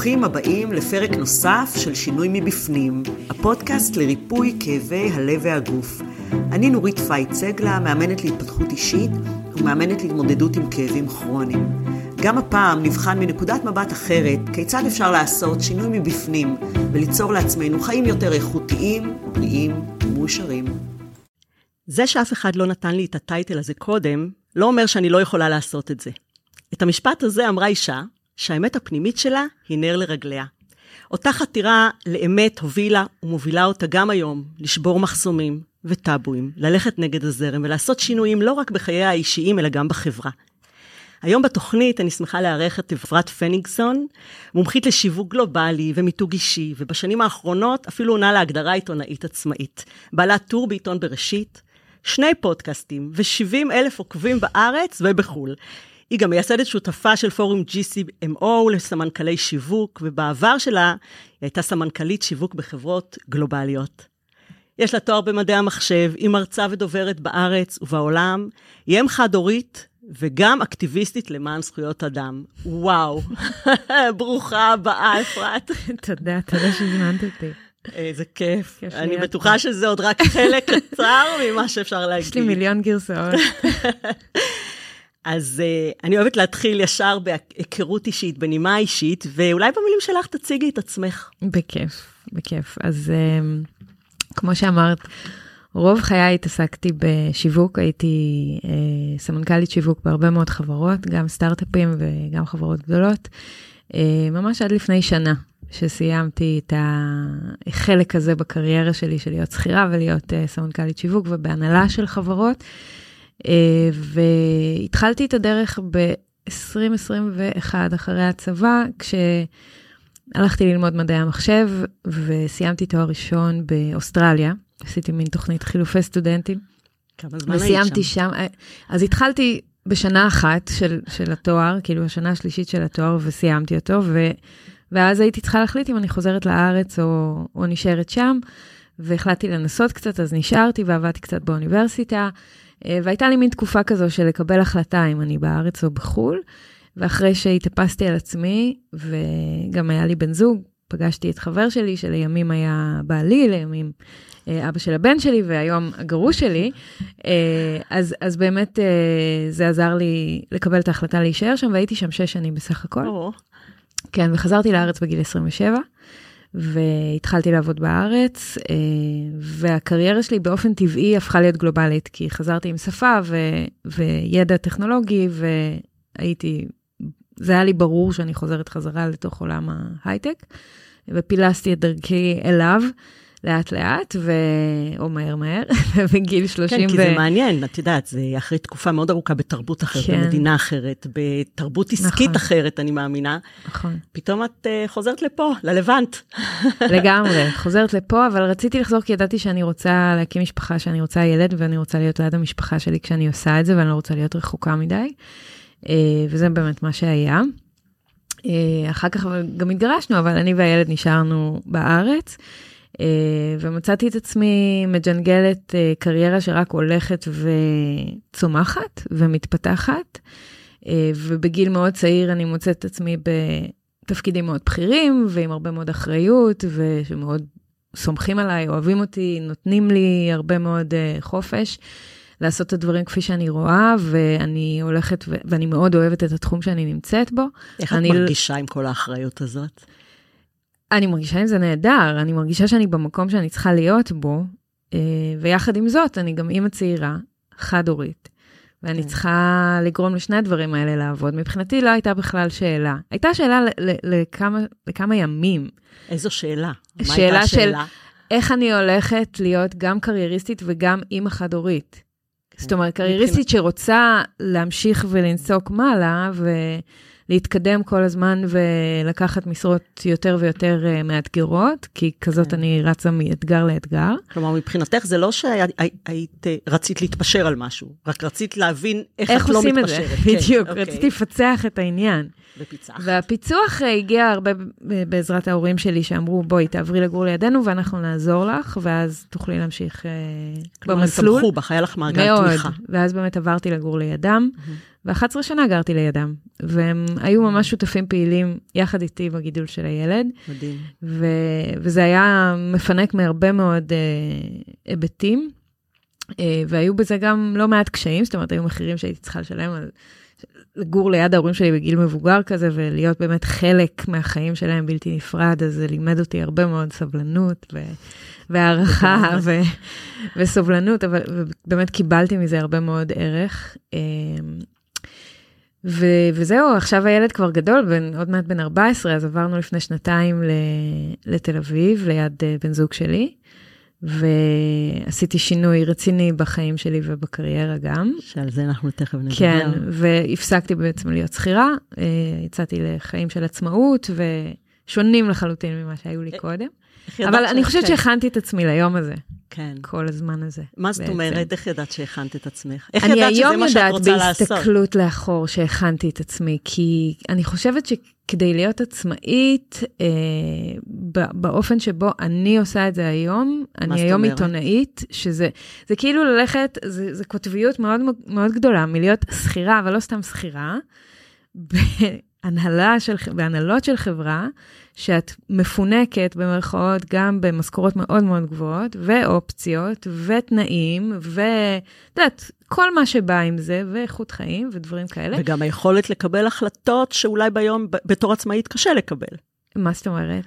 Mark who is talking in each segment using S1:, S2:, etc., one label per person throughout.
S1: ברוכים הבאים לפרק נוסף של שינוי מבפנים, הפודקאסט לריפוי כאבי הלב והגוף. אני נורית פייט סגלה, מאמנת להתפתחות אישית ומאמנת להתמודדות עם כאבים כרוניים. גם הפעם נבחן מנקודת מבט אחרת כיצד אפשר לעשות שינוי מבפנים וליצור לעצמנו חיים יותר איכותיים, בריאים ומאושרים. זה שאף אחד לא נתן לי את ה title הזה קודם, לא אומר שאני לא יכולה לעשות את זה. את המשפט הזה אמרה אישה שהאמת הפנימית שלה היא נר לרגליה. אותה חתירה לאמת הובילה ומובילה אותה גם היום לשבור מחסומים וטאבואים, ללכת נגד הזרם ולעשות שינויים לא רק בחיי האישיים אלא גם בחברה. היום בתוכנית אני שמחה לארח את אפרת פניגסון, מומחית לשיווק גלובלי ומיתוג אישי, ובשנים האחרונות אפילו עונה להגדרה עיתונאית עצמאית. בעלת טור בעיתון בראשית, שני פודקאסטים ו-70 אלף עוקבים בארץ ובחו"ל. היא גם מייסדת שותפה של פורום GCMO לסמנכלי שיווק, ובעבר שלה היא הייתה סמנכלית שיווק בחברות גלובליות. יש לה תואר במדעי המחשב, היא מרצה ודוברת בארץ ובעולם, היא אם חד-הורית וגם אקטיביסטית למען זכויות אדם. וואו, ברוכה הבאה, אפרת.
S2: תודה, תודה שהזמנת אותי.
S1: איזה כיף. אני בטוחה שזה עוד רק חלק קצר ממה שאפשר להגיד.
S2: יש לי מיליון גרסאות.
S1: אז uh, אני אוהבת להתחיל ישר בהיכרות אישית, בנימה אישית, ואולי במילים שלך תציגי את עצמך.
S2: בכיף, בכיף. אז uh, כמו שאמרת, רוב חיי התעסקתי בשיווק, הייתי uh, סמנכ"לית שיווק בהרבה מאוד חברות, גם סטארט-אפים וגם חברות גדולות, uh, ממש עד לפני שנה. שסיימתי את החלק הזה בקריירה שלי של להיות שכירה ולהיות uh, סמנכ"לית שיווק ובהנהלה של חברות. אה, והתחלתי את הדרך ב-2021 אחרי הצבא, כשהלכתי ללמוד מדעי המחשב וסיימתי תואר ראשון באוסטרליה. עשיתי מין תוכנית חילופי סטודנטים.
S1: כמה זמן היית שם? וסיימתי שם.
S2: אה, אז התחלתי בשנה אחת של, של התואר, כאילו השנה השלישית של התואר, וסיימתי אותו, ו, ואז הייתי צריכה להחליט אם אני חוזרת לארץ או, או נשארת שם, והחלטתי לנסות קצת, אז נשארתי ועבדתי קצת באוניברסיטה. אה, והייתה לי מין תקופה כזו של לקבל החלטה אם אני בארץ או בחו"ל, ואחרי שהתאפסתי על עצמי, וגם היה לי בן זוג, פגשתי את חבר שלי, שלימים היה בעלי, לימים אה, אבא של הבן שלי, והיום הגרוש שלי, אה, אז, אז באמת זה עזר לי לקבל את ההחלטה להישאר שם, והייתי שם שש שנים בסך הכל. כן, וחזרתי לארץ בגיל 27. והתחלתי לעבוד בארץ, אה, והקריירה שלי באופן טבעי הפכה להיות גלובלית, כי חזרתי עם שפה ו, וידע טכנולוגי, והייתי, זה היה לי ברור שאני חוזרת חזרה לתוך עולם ההייטק, ופילסתי את דרכי אליו. לאט לאט, ו... או מהר מהר, ובגיל 30
S1: כן, כי זה מעניין, את יודעת, זה אחרי תקופה מאוד ארוכה בתרבות אחרת, כן. במדינה אחרת, בתרבות עסקית נכון. אחרת, אני מאמינה.
S2: נכון.
S1: פתאום את uh, חוזרת לפה, ללבנט.
S2: לגמרי, חוזרת לפה, אבל רציתי לחזור כי ידעתי שאני רוצה להקים משפחה, שאני רוצה ילד, ואני רוצה להיות ליד המשפחה שלי כשאני עושה את זה, ואני לא רוצה להיות רחוקה מדי. Uh, וזה באמת מה שהיה. Uh, אחר כך גם התגרשנו, אבל אני והילד נשארנו בארץ. אה, ומצאתי את עצמי מג'נגלת אה, קריירה שרק הולכת וצומחת ומתפתחת. אה, ובגיל מאוד צעיר אני מוצאת את עצמי בתפקידים מאוד בכירים ועם הרבה מאוד אחריות ושמאוד סומכים עליי, אוהבים אותי, נותנים לי הרבה מאוד חופש. לעשות את הדברים כפי שאני רואה, ואני הולכת, ו- ואני מאוד אוהבת את התחום שאני נמצאת בו.
S1: איך את מרגישה עם כל האחריות הזאת?
S2: אני מרגישה עם זה נהדר, אני מרגישה שאני במקום שאני צריכה להיות בו, אה, ויחד עם זאת, אני גם אימא צעירה, חד-הורית, ואני כן. צריכה לגרום לשני הדברים האלה לעבוד. מבחינתי לא הייתה בכלל שאלה. הייתה שאלה לכמה, לכמה ימים.
S1: איזו שאלה?
S2: שאלה של איך אני הולכת להיות גם קרייריסטית וגם אימא חד-הורית. זאת אומרת, קרייריסטית שרוצה להמשיך ולנסוק מעלה, ו... להתקדם כל הזמן ולקחת משרות יותר ויותר uh, מאתגרות, כי כזאת כן. אני רצה מאתגר לאתגר.
S1: כלומר, מבחינתך זה לא שהיית, אה, רצית להתפשר על משהו, רק רצית להבין איך, איך את לא מתפשרת. איך
S2: עושים את זה, בדיוק, אוקיי. רציתי לפצח את העניין.
S1: ופיצחת.
S2: והפיצוח אה, הגיע הרבה בעזרת ההורים שלי, שאמרו, בואי, תעברי לגור לידינו ואנחנו נעזור לך, ואז תוכלי להמשיך כלומר, במסלול.
S1: כלומר, הם תמכו בך, היה לך מעגל תמיכה.
S2: מאוד, ואז באמת עברתי לגור לידם, ו-11 שנה גרתי לידם. והם היו ממש שותפים פעילים יחד איתי בגידול של הילד.
S1: מדהים.
S2: ו, וזה היה מפנק מהרבה מאוד אה, היבטים, אה, והיו בזה גם לא מעט קשיים, זאת אומרת, היו מחירים שהייתי צריכה לשלם על לגור ליד ההורים שלי בגיל מבוגר כזה, ולהיות באמת חלק מהחיים שלהם בלתי נפרד, אז זה לימד אותי הרבה מאוד סבלנות ו... והערכה ו... וסובלנות, אבל באמת קיבלתי מזה הרבה מאוד ערך. ו... וזהו, עכשיו הילד כבר גדול, בין, עוד מעט בן 14, אז עברנו לפני שנתיים ל... לתל אביב, ליד אה, בן זוג שלי. ועשיתי שינוי רציני בחיים שלי ובקריירה גם.
S1: שעל זה אנחנו תכף נדבר.
S2: כן, והפסקתי בעצם להיות שכירה, אה, יצאתי לחיים של עצמאות ושונים לחלוטין ממה שהיו לי קודם. אבל אני חושבת שהכנתי את עצמי ליום הזה.
S1: כן.
S2: כל הזמן הזה.
S1: מה זאת אומרת? איך ידעת שהכנת את עצמך? איך ידעת שזה מה
S2: שאת רוצה לעשות? אני היום יודעת בהסתכלות לאחור שהכנתי את עצמי, כי אני חושבת שכדי להיות עצמאית, אה, באופן שבו אני עושה את זה היום, אני היום אומרת? עיתונאית, שזה זה כאילו ללכת, זה, זה קוטביות מאוד מאוד גדולה מלהיות שכירה, אבל לא סתם שכירה, בהנהלה של, בהנהלות של חברה, שאת מפונקת במרכאות גם במשכורות מאוד מאוד גבוהות, ואופציות, ותנאים, ואת יודעת, כל מה שבא עם זה, ואיכות חיים ודברים כאלה.
S1: וגם היכולת לקבל החלטות שאולי ביום בתור עצמאית קשה לקבל.
S2: מה זאת אומרת?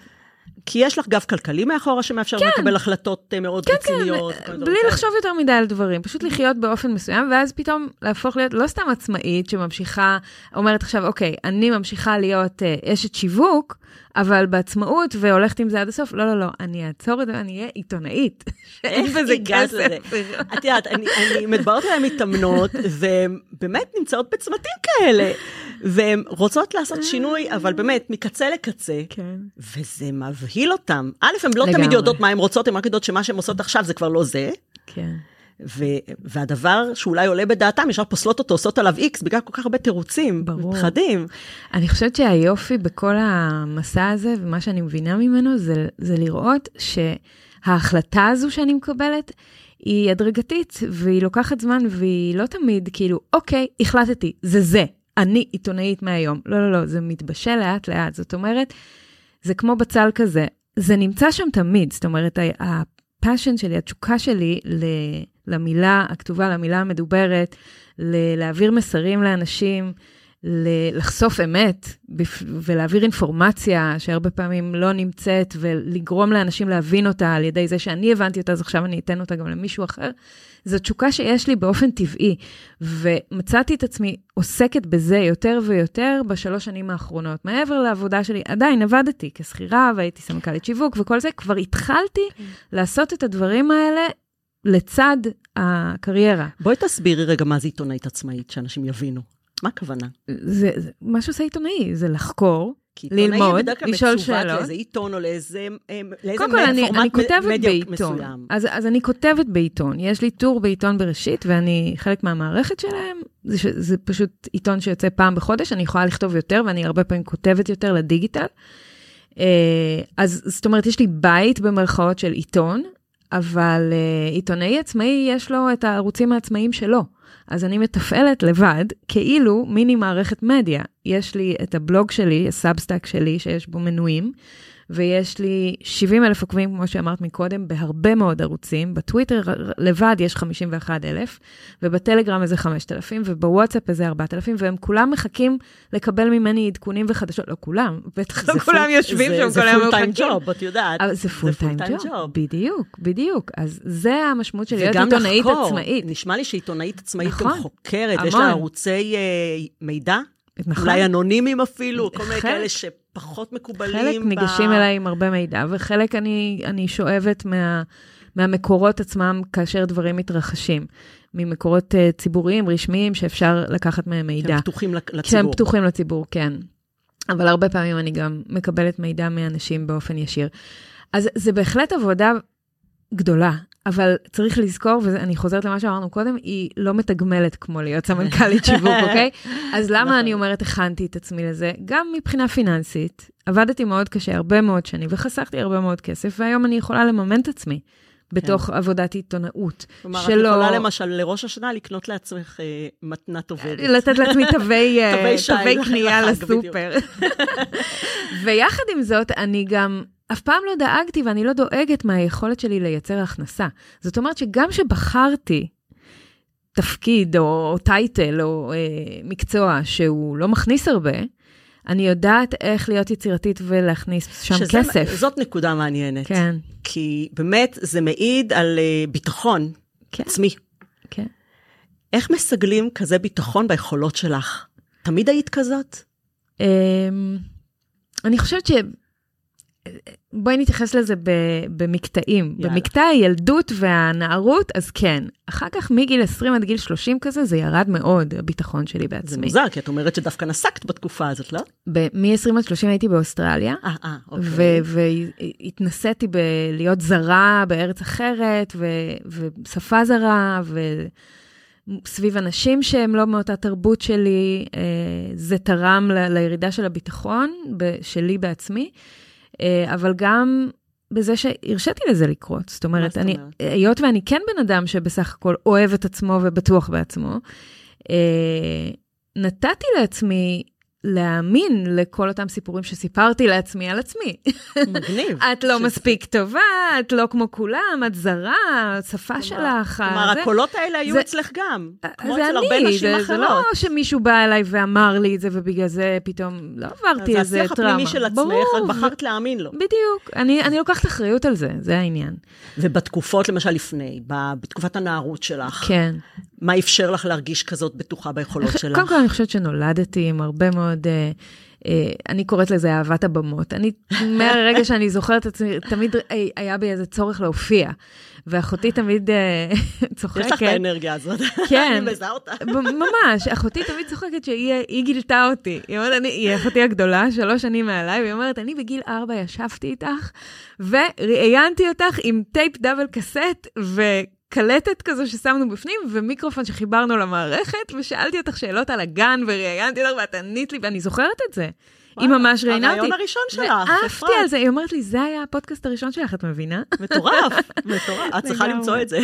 S1: כי יש לך גב כלכלי מאחורה שמאפשר כן. לקבל החלטות אה, מאוד
S2: כן,
S1: רציניות.
S2: כן, בלי לחשוב יותר מדי על דברים, פשוט לחיות באופן מסוים, ואז פתאום להפוך להיות לא סתם עצמאית שממשיכה, אומרת עכשיו, אוקיי, אני ממשיכה להיות אה, אשת שיווק, אבל בעצמאות והולכת עם זה עד הסוף, לא, לא, לא, אני אעצור את זה, אני אהיה עיתונאית.
S1: אין בזה כסף. את יודעת, אני מדברת עליהן מתאמנות, והן באמת נמצאות בצמתים כאלה. והן רוצות לעשות שינוי, אבל באמת, מקצה לקצה, כן. וזה מבהיל אותן. א', הן לא. תמיד יודעות מה הן רוצות, הן רק יודעות שמה שהן עושות עכשיו זה כבר לא זה. כן. ו- והדבר שאולי עולה בדעתם, ישר פוסלות אותו, עושות עליו איקס, בגלל כל כך הרבה תירוצים, ברור. פחדים.
S2: אני חושבת שהיופי בכל המסע הזה, ומה שאני מבינה ממנו, זה, זה לראות שההחלטה הזו שאני מקבלת, היא הדרגתית, והיא לוקחת זמן, והיא לא תמיד כאילו, אוקיי, החלטתי, זה זה, אני עיתונאית מהיום. לא, לא, לא, זה מתבשל לאט-לאט. זאת אומרת, זה כמו בצל כזה, זה נמצא שם תמיד, זאת אומרת, הפאשן שלי, התשוקה שלי למילה הכתובה, למילה המדוברת, להעביר מסרים לאנשים, לחשוף אמת ולהעביר אינפורמציה שהרבה פעמים לא נמצאת ולגרום לאנשים להבין אותה על ידי זה שאני הבנתי אותה, אז עכשיו אני אתן אותה גם למישהו אחר. זו תשוקה שיש לי באופן טבעי, ומצאתי את עצמי עוסקת בזה יותר ויותר בשלוש שנים האחרונות. מעבר לעבודה שלי, עדיין עבדתי כשכירה והייתי סמנכ"לית שיווק וכל זה, כבר התחלתי כן. לעשות את הדברים האלה לצד הקריירה.
S1: בואי תסבירי רגע מה זה עיתונאית עצמאית, שאנשים יבינו. מה הכוונה?
S2: זה, זה מה שעושה עיתונאי, זה לחקור, ללמוד, לשאול שאלות.
S1: לאיזה עיתון או לאיזה, אה, לאיזה
S2: קודם כל, אני, אני כותבת בעיתון. אז, אז אני כותבת בעיתון. יש לי טור בעיתון בראשית, ואני חלק מהמערכת שלהם. זה, זה פשוט עיתון שיוצא פעם בחודש, אני יכולה לכתוב יותר, ואני הרבה פעמים כותבת יותר לדיגיטל. אה, אז זאת אומרת, יש לי בית במרכאות של עיתון, אבל אה, עיתונאי עצמאי, יש לו את הערוצים העצמאיים שלו. אז אני מתפעלת לבד, כאילו מיני מערכת מדיה. יש לי את הבלוג שלי, ה Substack שלי, שיש בו מנויים, ויש לי 70 אלף עוקבים, כמו שאמרת מקודם, בהרבה מאוד ערוצים. בטוויטר לבד יש 51 אלף, ובטלגרם איזה 5,000, ובוואטסאפ איזה 4,000, והם כולם מחכים לקבל ממני עדכונים וחדשות. לא כולם, בטח לא כולם יושבים שם כל היום
S1: מחכים. זה פול טיים ג'וב, את יודעת.
S2: זה full time job, בדיוק, בדיוק. אז זה המשמעות של להיות עיתונאית עצמאית.
S1: נשמע לי שעיתונאית עצמאית גם נכון. חוקרת, יש לה ערוצי אה, מידע. נכון. אולי אנונימיים אפילו, כל מיני כאלה שפחות מקובלים.
S2: חלק ב... ניגשים אליי עם הרבה מידע, וחלק אני, אני שואבת מה, מהמקורות עצמם כאשר דברים מתרחשים. ממקורות uh, ציבוריים, רשמיים, שאפשר לקחת מהם מידע.
S1: שהם פתוחים לציבור.
S2: שהם פתוחים לציבור, כן. אבל הרבה פעמים אני גם מקבלת מידע מאנשים באופן ישיר. אז זה בהחלט עבודה גדולה. אבל צריך לזכור, ואני חוזרת למה שאמרנו קודם, היא לא מתגמלת כמו להיות סמנכ"לית שיווק, אוקיי? אז למה נכון. אני אומרת, הכנתי את עצמי לזה? גם מבחינה פיננסית, עבדתי מאוד קשה, הרבה מאוד שנים, וחסכתי הרבה מאוד כסף, והיום אני יכולה לממן את עצמי בתוך עבודת עיתונאות.
S1: כלומר, את
S2: שלא-
S1: יכולה למשל לראש השנה לקנות לעצמך אה, מתנת עובדת.
S2: לתת לעצמי תווי, אה,
S1: תווי
S2: תווי קנייה לסופר. ויחד עם זאת, אני גם אף פעם לא דאגתי ואני לא דואגת מהיכולת שלי לייצר הכנסה. זאת אומרת שגם שבחרתי תפקיד או, טייטל או אה, מקצוע שהוא לא מכניס הרבה, אני יודעת איך להיות יצירתית ולהכניס שם
S1: שזה-
S2: כסף.
S1: זאת נקודה מעניינת.
S2: כן,
S1: כי באמת זה מעיד על אה, ביטחון
S2: כן,
S1: עצמי.
S2: כן.
S1: איך מסגלים כזה ביטחון ביכולות שלך? תמיד היית כזאת?
S2: אמ, אני חושבת ש... בואי נתייחס לזה ב- במקטעים.
S1: יאללה.
S2: במקטע הילדות והנערות, אז כן. אחר כך מגיל 20 עד גיל 30 כזה, זה ירד מאוד, הביטחון שלי
S1: זה
S2: בעצמי.
S1: מוזר, כי את אומרת שדווקא נסקת בתקופה הזאת, לא?
S2: מ-20 עד 30 הייתי באוסטרליה.
S1: אה, אה, אוקיי.
S2: והתנסיתי בלהיות זרה בארץ אחרת, ו- ושפה זרה, וסביב אנשים שהם לא מאותה תרבות שלי, אה, זה תרם ל- לירידה של הביטחון שלי בעצמי, אבל גם בזה שהרשיתי לזה לקרות. זאת אומרת,
S1: זאת
S2: אני,
S1: אומרת?
S2: היות ואני כן בן אדם שבסך הכל אוהב את עצמו ובטוח בעצמו, אה, נתתי לעצמי להאמין לכל אותם סיפורים שסיפרתי לעצמי על עצמי.
S1: מגניב.
S2: את לא
S1: שזה-
S2: מספיק טובה, את לא כמו כולם, את זרה, השפה שלך.
S1: כלומר,
S2: זה-
S1: הקולות האלה היו
S2: זה-
S1: אצלך גם, כמו
S2: זה
S1: אצל הרבה נשים
S2: זה, זה לא
S1: אחרות.
S2: שמישהו בא אליי ואמר לי את זה, ובגלל זה פתאום לא עברתי
S1: זה
S2: איזה
S1: השיח
S2: טראומה.
S1: הפנימי של עצמך,
S2: ברור,
S1: רק בחרת להאמין לו.
S2: בדיוק. אני, אני לוקחת אחריות על זה, זה העניין.
S1: ובתקופות, למשל לפני, בתקופת הנערות שלך,
S2: כן.
S1: מה אפשר לך להרגיש כזאת בטוחה ביכולות שלך?
S2: קודם כל, אני חושבת שנולדתי עם הרבה מאוד, אה, אה, אני קוראת לזה אהבת הבמות. אני, מהרגע שאני זוכרת את עצמי, תמיד אה, היה בי איזה צורך להופיע. ואחותי תמיד אה, צוחקת.
S1: יש לך את האנרגיה הזאת.
S2: כן.
S1: אני מזהה אותה.
S2: ממש, אחותי תמיד צוחקת שהיא היא גילתה אותי. היא אומרת, אני, היא אחותי הגדולה, שלוש שנים מעליי, והיא אומרת, אני בגיל ארבע ישבתי איתך, וראיינתי אותך עם טייפ double cassette, וקלטת כזו ששמנו בפנים, ומיקרופון שחיברנו למערכת, ושאלתי אותך שאלות על הגן, וראיינתי אותך, ואת ענית לי, ואני זוכרת את זה. היא ממש ראיינה אותי.
S1: הרעיון הראשון שלך,
S2: ועפתי
S1: אפרת.
S2: על זה, היא אומרת לי, זה היה הפודקאסט הראשון שלך, את מבינה?
S1: מטורף, מטורף. את צריכה. למצוא את זה.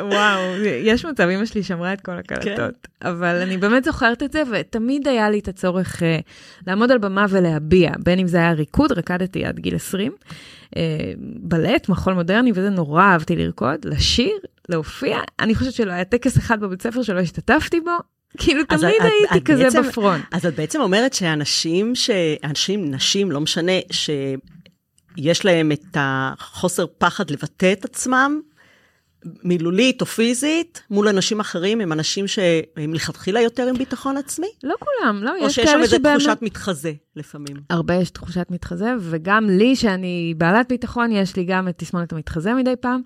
S2: וואו, יש מצב, אמא שלי שמרה את כל הקלטות. אבל אני באמת זוכרת את זה, ותמיד היה לי את הצורך אה, לעמוד על במה ולהביע, בין אם זה היה ריקוד, רקדתי עד גיל 20, אה, בלט, מחול מודרני, וזה נורא אהבתי לרקוד, לשיר, להופיע. אני חושבת שלא היה טקס אחד בבית ספר שלא השתתפתי בו, כאילו תמיד
S1: את-
S2: הייתי
S1: את
S2: כזה
S1: בעצם-
S2: בפרונט.
S1: אז את בעצם אומרת שאנשים, ש... אנשים, נשים, לא משנה, שיש להם את החוסר פחד לבטא את עצמם, מילולית או פיזית, מול אנשים אחרים, הם אנשים שהם מלכתחילה יותר עם ביטחון עצמי?
S2: לא כולם, לא,
S1: או
S2: יש
S1: שיש שם
S2: כאלה
S1: איזו
S2: שבאמת...
S1: תחושת מתחזה לפעמים?
S2: הרבה יש תחושת מתחזה, וגם לי, שאני בעלת ביטחון, יש לי גם את תסמונת המתחזה מדי פעם,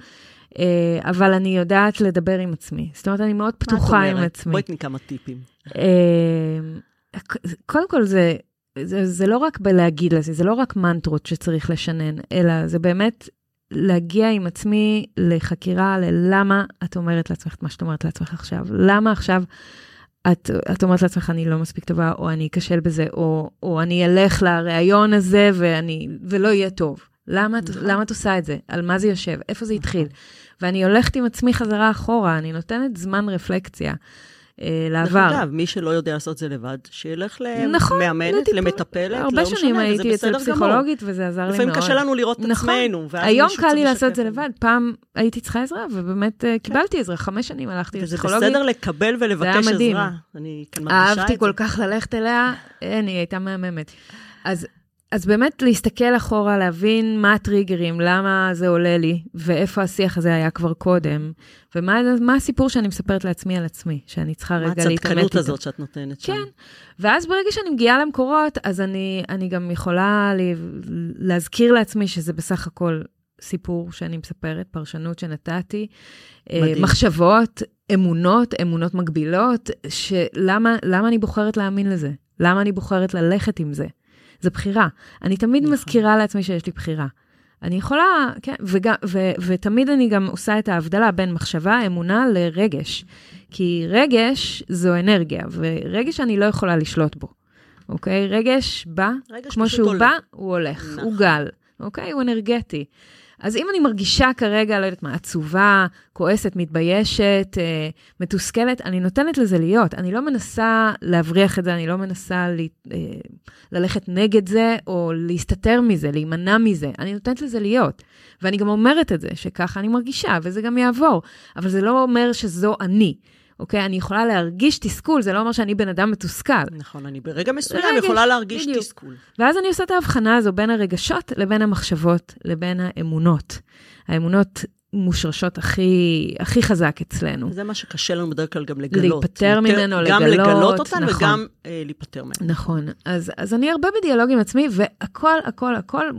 S2: אה, אבל אני יודעת לדבר עם עצמי. זאת אומרת, אני מאוד פתוחה עם? עצמי.
S1: בואי תני כמה טיפים.
S2: אה, קודם כל, זה, זה, זה לא רק בלהגיד לזה, זה לא רק מנטרות שצריך לשנן, אלא זה באמת להגיע עם עצמי לחקירה ללמה את אומרת לעצמך את מה שאת אומרת לעצמך עכשיו. למה עכשיו את, את אומרת לעצמך, אני לא מספיק טובה, או אני אכשל בזה, או, או אני אלך לראיון הזה ואני, ולא יהיה טוב. למה, את-
S1: נכון.
S2: למה את עושה את זה? על מה זה יושב? איפה זה התחיל? ואני הולכת עם עצמי חזרה אחורה, אני נותנת זמן רפלקציה אה,
S1: דרך
S2: לעבר.
S1: אגב, מי שלא יודע לעשות זה לבד, שילך
S2: נכון,
S1: למאמנת. למטפלת, לא
S2: הרבה
S1: משנה,
S2: שנים
S1: וזה
S2: הייתי אצל. פסיכולוגית, וזה עזר לי מאוד.
S1: לפעמים קשה לנו לראות את
S2: נכון.
S1: עצמנו,
S2: היום קל לי לעשות את זה. לבד. פעם הייתי צריכה עזרה, ובאמת אה, קיבלתי עזרה. חמש שנים הלכתי
S1: וזה
S2: לפסיכולוגית.
S1: בסדר לקבל ולבקש. עזרה. אני כאן מרגישה את זה.
S2: אהבתי כל כך ללכת אליה, אין, היא הייתה מהממת. אז, אז באמת להסתכל אחורה, להבין מה הטריגרים, למה זה עולה לי, ואיפה השיח הזה היה כבר קודם, ומה מה הסיפור שאני מספרת לעצמי על עצמי, שאני צריכה
S1: מה
S2: רגע להתעמת איתו.
S1: הצדקנות הזאת שאת נותנת שם.
S2: כן, ואז ברגע שאני מגיעה למקורות, אז אני, אני גם יכולה לי, להזכיר לעצמי שזה בסך הכל סיפור שאני מספרת, פרשנות שנתתי, אה,
S1: מדהים.
S2: מחשבות, אמונות, אמונות מגבילות, שלמה למה אני בוחרת להאמין לזה? למה אני בוחרת ללכת עם זה? זה בחירה. אני תמיד
S1: נכון.
S2: מזכירה לעצמי שיש לי בחירה. אני יכולה, כן, וגם, ו, ותמיד אני גם עושה את ההבדלה בין מחשבה, אמונה לרגש. כי רגש זו אנרגיה, ורגש אני לא יכולה לשלוט בו, אוקיי? רגש בא,
S1: רגש
S2: כמו שהוא
S1: עולה.
S2: בא, הוא הולך,
S1: נכון.
S2: הוא גל, אוקיי? הוא אנרגטי. אז אם אני מרגישה כרגע, לא יודעת מה, עצובה, כועסת, מתביישת, אה, מתוסכלת, אני נותנת לזה להיות. אני לא מנסה להבריח את זה, אני לא מנסה ל, אה, ללכת נגד זה, או להסתתר מזה, להימנע מזה. אני נותנת לזה להיות. ואני גם אומרת את זה, שככה אני מרגישה, וזה גם יעבור. אבל זה לא אומר שזו אני. אוקיי? אני יכולה להרגיש תסכול, זה לא אומר שאני בן אדם מתוסכל.
S1: נכון, אני ברגע מסוים רגש, יכולה להרגיש בדיוק. תסכול.
S2: ואז אני עושה את ההבחנה הזו בין הרגשות לבין המחשבות, לבין האמונות. האמונות מושרשות הכי, הכי חזק אצלנו.
S1: זה מה שקשה לנו בדרך כלל גם לגלות.
S2: להיפטר ממנו,
S1: גם
S2: לגלות.
S1: גם לגלות אותן נכון. וגם אה, להיפטר ממנו.
S2: נכון. אז, אז אני הרבה בדיאלוג עם עצמי, והכל, הכל, הכל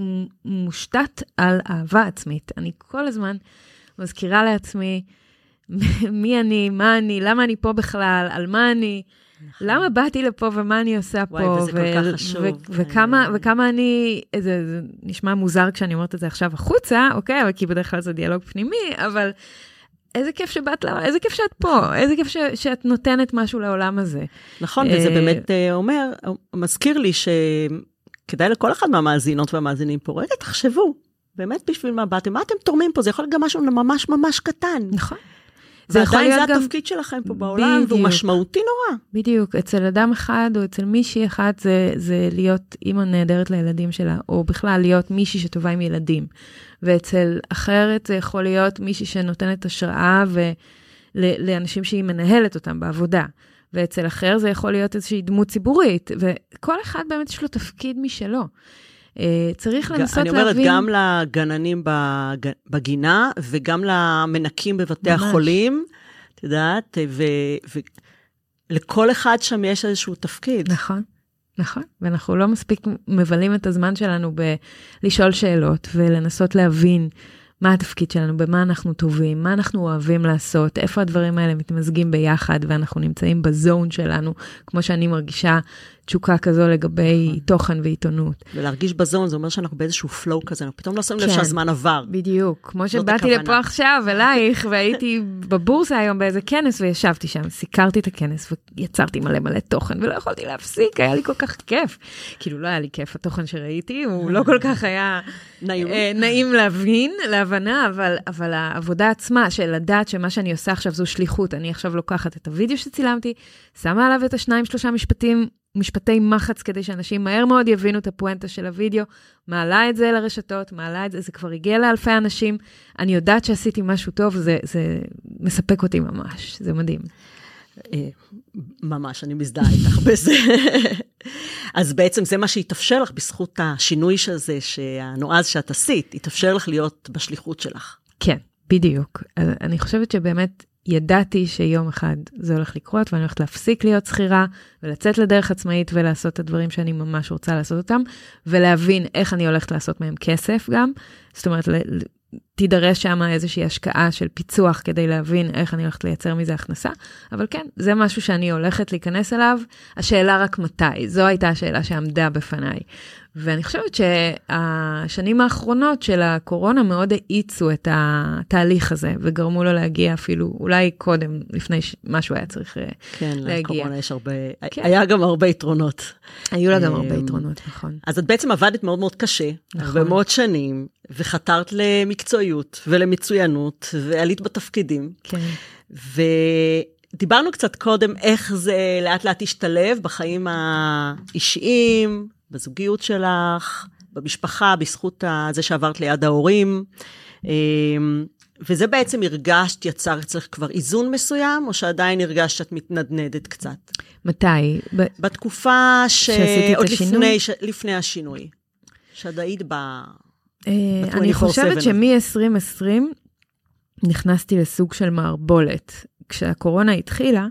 S2: מושתת על אהבה עצמית. אני כל הזמן מזכירה לעצמי, מי אני, מה אני, למה אני פה בכלל, על מה אני, נכון. למה באתי לפה ומה אני עושה פה.
S1: וואי, וזה ו- כל כך חשוב. ו-
S2: וכמה, וכמה אני, זה, זה נשמע מוזר כשאני אומרת את זה עכשיו החוצה, אוקיי? אבל כי בדרך כלל זה דיאלוג פנימי, אבל איזה כיף שבאת, לעולם, איזה כיף שאת פה, איזה כיף ש- שאת נותנת משהו לעולם הזה.
S1: נכון, וזה אה, באמת אה, אומר, מזכיר לי שכדאי לכל אחד מהמאזינות והמאזינים פה, רגע, תחשבו, באמת בשביל מה באתם, מה אתם תורמים פה? זה יכול להיות גם משהו ממש ממש קטן.
S2: נכון.
S1: זה יכול להיות גם... זה התפקיד שלכם פה בעולם, בדיוק, והוא משמעותי נורא.
S2: בדיוק, אצל אדם אחד או אצל מישהי אחד זה, זה להיות אימא נהדרת לילדים שלה, או בכלל להיות מישהי שטובה עם ילדים. ואצל אחרת זה יכול להיות מישהי שנותנת השראה ו... לאנשים שהיא מנהלת אותם בעבודה. ואצל אחר זה יכול להיות איזושהי דמות ציבורית, וכל אחד באמת יש לו תפקיד משלו. אה, צריך לנסות להבין...
S1: אני אומרת, להבין... גם לגננים בגינה וגם למנקים בבתי ממש. החולים, את יודעת, ולכל ו... אחד שם יש איזשהו תפקיד.
S2: נכון. נכון, ואנחנו לא מספיק מבלים את הזמן שלנו בלשאול שאלות ולנסות להבין מה התפקיד שלנו, במה אנחנו טובים, מה אנחנו אוהבים לעשות, איפה הדברים האלה מתמזגים ביחד ואנחנו נמצאים בזון שלנו, כמו שאני מרגישה תשוקה כזו לגבי נכון. תוכן ועיתונות.
S1: ולהרגיש בזון זה אומר שאנחנו באיזשהו פלואו כזה, אנחנו פתאום לא שמים לב כן, שהזמן עבר.
S2: בדיוק, כמו שבאתי לפה עכשיו אלייך, והייתי בבורסה היום באיזה כנס וישבתי שם, סיקרתי את הכנס ויצרתי מלא מלא תוכן ולא יכולתי להפסיק, היה לי כל כך כיף. כאילו לא היה לי כיף התוכן שראיתי, הוא לא כל כך היה נעים, אה, נעים להבין, להבנה, אבל, אבל העבודה עצמה של לדעת שמה שאני עושה עכשיו זו שליחות, אני עכשיו לוקחת את הוידאו שצילמתי, שמה עליו את השניים שלושה משפטים משפטי מחץ כדי שאנשים מהר מאוד יבינו את הפואנטה של הוידאו, מעלה את זה לרשתות, מעלה את זה, זה כבר הגיע לאלפי אנשים. אני יודעת שעשיתי משהו טוב, זה, זה מספק אותי ממש, זה מדהים.
S1: אה, ממש, אני מזדהה איתך בזה. אז בעצם זה מה שהתאפשר לך בזכות השינוי הזה, הנועז שאת עשית, התאפשר לך להיות בשליחות שלך.
S2: כן, בדיוק. אני חושבת שבאמת ידעתי שיום אחד זה הולך לקרות ואני הולכת להפסיק להיות שכירה ולצאת לדרך עצמאית ולעשות את הדברים שאני ממש רוצה לעשות אותם, ולהבין איך אני הולכת לעשות מהם כסף גם. זאת אומרת, תידרש שם איזושהי השקעה של פיצוח כדי להבין איך אני הולכת לייצר מזה הכנסה, אבל כן, זה משהו שאני הולכת להיכנס אליו, השאלה רק מתי, זו הייתה השאלה שעמדה בפניי. ואני חושבת שהשנים האחרונות של הקורונה מאוד האיצו את התהליך הזה, וגרמו לו להגיע אפילו, אולי קודם, לפני מה שהוא היה צריך אה,
S1: כן,
S2: להגיע.
S1: כן, לקורונה יש הרבה, כן. היה גם הרבה יתרונות.
S2: היו לה גם הרבה אמ, יתרונות, נכון.
S1: אז את בעצם עבדת מאוד מאוד קשה, נכון. הרבה מאוד שנים, וחתרת למקצועיות ולמצוינות, ועלית בתפקידים.
S2: כן.
S1: ודיברנו קצת קודם איך זה לאט לאט השתלב בחיים האישיים, בזוגיות שלך, במשפחה, בזכות זה שעברת ליד ההורים. אמ, וזה בעצם הרגשת, יצר אצלך כבר איזון מסוים, או שעדיין הרגשת שאת מתנדנדת קצת?
S2: מתי?
S1: בתקופה ש... שעשיתי את השינוי? עוד לפני, ש... לפני השינוי. שעד היית ב...
S2: אה, אני חושבת שמ-2020 נכנסתי לסוג של מערבולת. כשהקורונה התחילה,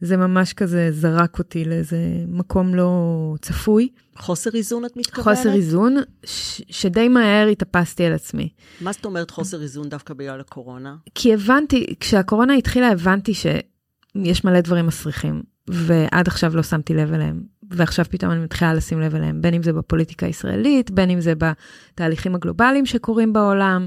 S2: זה ממש כזה זרק אותי לאיזה מקום לא צפוי.
S1: חוסר איזון את מתכוונת?
S2: חוסר איזון, ש- שדי מהר התאפסתי על עצמי.
S1: מה זאת אומרת חוסר איזון דווקא בגלל הקורונה?
S2: כי הבנתי, כשהקורונה התחילה הבנתי שיש מלא דברים מסריחים, ועד עכשיו לא שמתי לב אליהם. ועכשיו פתאום אני מתחילה לשים לב אליהם, בין אם זה בפוליטיקה הישראלית, בין אם זה בתהליכים הגלובליים שקורים בעולם.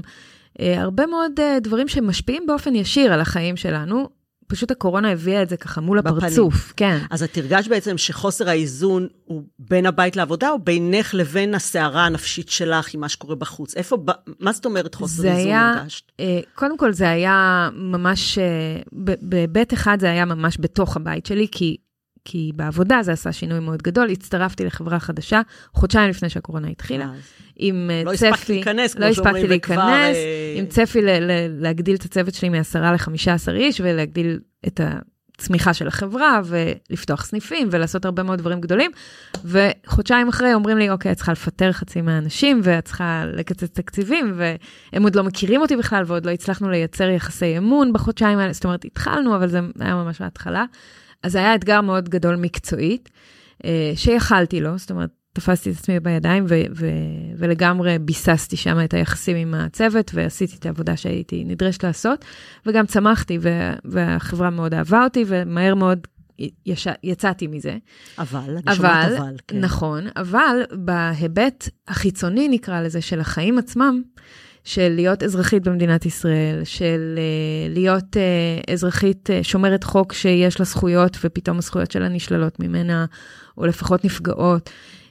S2: Uh, הרבה מאוד uh, דברים שמשפיעים באופן ישיר על החיים שלנו, פשוט הקורונה הביאה את זה ככה מול
S1: בפנים.
S2: הפרצוף, כן.
S1: אז את הרגשת בעצם שחוסר האיזון הוא בין הבית לעבודה, או בינך לבין הסערה הנפשית שלך עם מה שקורה בחוץ? איפה, מה זאת אומרת חוסר איזון
S2: היה,
S1: הרגשת?
S2: אה, קודם כל זה היה ממש, אה, בהיבט אחד זה היה ממש בתוך הבית שלי, כי, כי בעבודה זה עשה שינוי מאוד גדול. הצטרפתי לחברה חדשה חודשיים לפני שהקורונה התחילה, עם אה,
S1: לא
S2: צפי,
S1: הספקת להיכנס, כמו
S2: לא
S1: שאומרים,
S2: הספקתי
S1: וכבר,
S2: להיכנס,
S1: אה,
S2: עם צפי ל- ל- להגדיל את הצוות שלי מעשרה לחמישה עשר איש, ולהגדיל את הצמיחה של החברה, ולפתוח סניפים, ולעשות הרבה מאוד דברים גדולים. וחודשיים אחרי אומרים לי, אוקיי, את צריכה לפטר חצי מהאנשים, ואת צריכה לקצץ תקציבים, והם עוד לא מכירים אותי בכלל, ועוד לא הצלחנו לייצר יחסי אמון בחודשיים האלה. זאת אומרת, התחלנו, אבל זה היה ממש בהתחלה. אז זה היה אתגר מאוד גדול מקצועית, אה, שיכלתי לו, זאת אומרת, תפסתי את עצמי בידיים ו- ו- ולגמרי ביססתי שם את היחסים עם הצוות ועשיתי את העבודה שהייתי נדרשת לעשות, וגם צמחתי ו- והחברה מאוד אהבה אותי ומהר מאוד יש- יצאתי מזה.
S1: אבל, אני שומעת
S2: אבל,
S1: אבל, כן.
S2: נכון, אבל בהיבט החיצוני נקרא לזה של החיים עצמם, של להיות אזרחית במדינת ישראל, של uh, להיות uh, אזרחית uh, שומרת חוק שיש לה זכויות ופתאום הזכויות שלה נשללות ממנה, או לפחות נפגעות,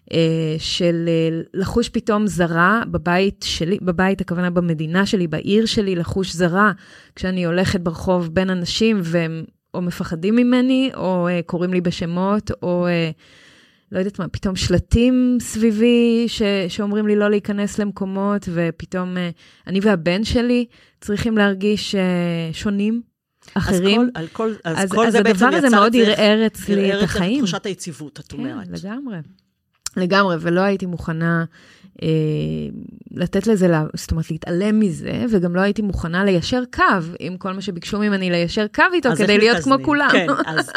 S2: uh, של uh, לחוש פתאום זרה בבית שלי, בבית, הכוונה במדינה שלי, בעיר שלי, לחוש זרה, כשאני הולכת ברחוב בין אנשים והם או מפחדים ממני, או uh, קוראים לי בשמות, או... Uh, לא יודעת מה, פתאום שלטים סביבי ש, שאומרים לי לא להיכנס למקומות, ופתאום uh, אני והבן שלי צריכים להרגיש uh, שונים, אחרים.
S1: אז כל, על כל, אז
S2: אז,
S1: כל
S2: אז
S1: זה בעצם
S2: הדבר הזה
S1: יצר
S2: מאוד ערער אצלי
S1: ערער
S2: את החיים.
S1: תחושת היציבות, את
S2: כן,
S1: אומרת.
S2: לגמרי. לגמרי, ולא הייתי מוכנה לתת לזה, לה, זאת אומרת, להתעלם מזה, וגם לא הייתי מוכנה ליישר קו עם כל מה שביקשו ממני ליישר קו איתו,
S1: אז
S2: כדי להיות כמו
S1: מתאזנים?
S2: כולם.
S1: כן, אז,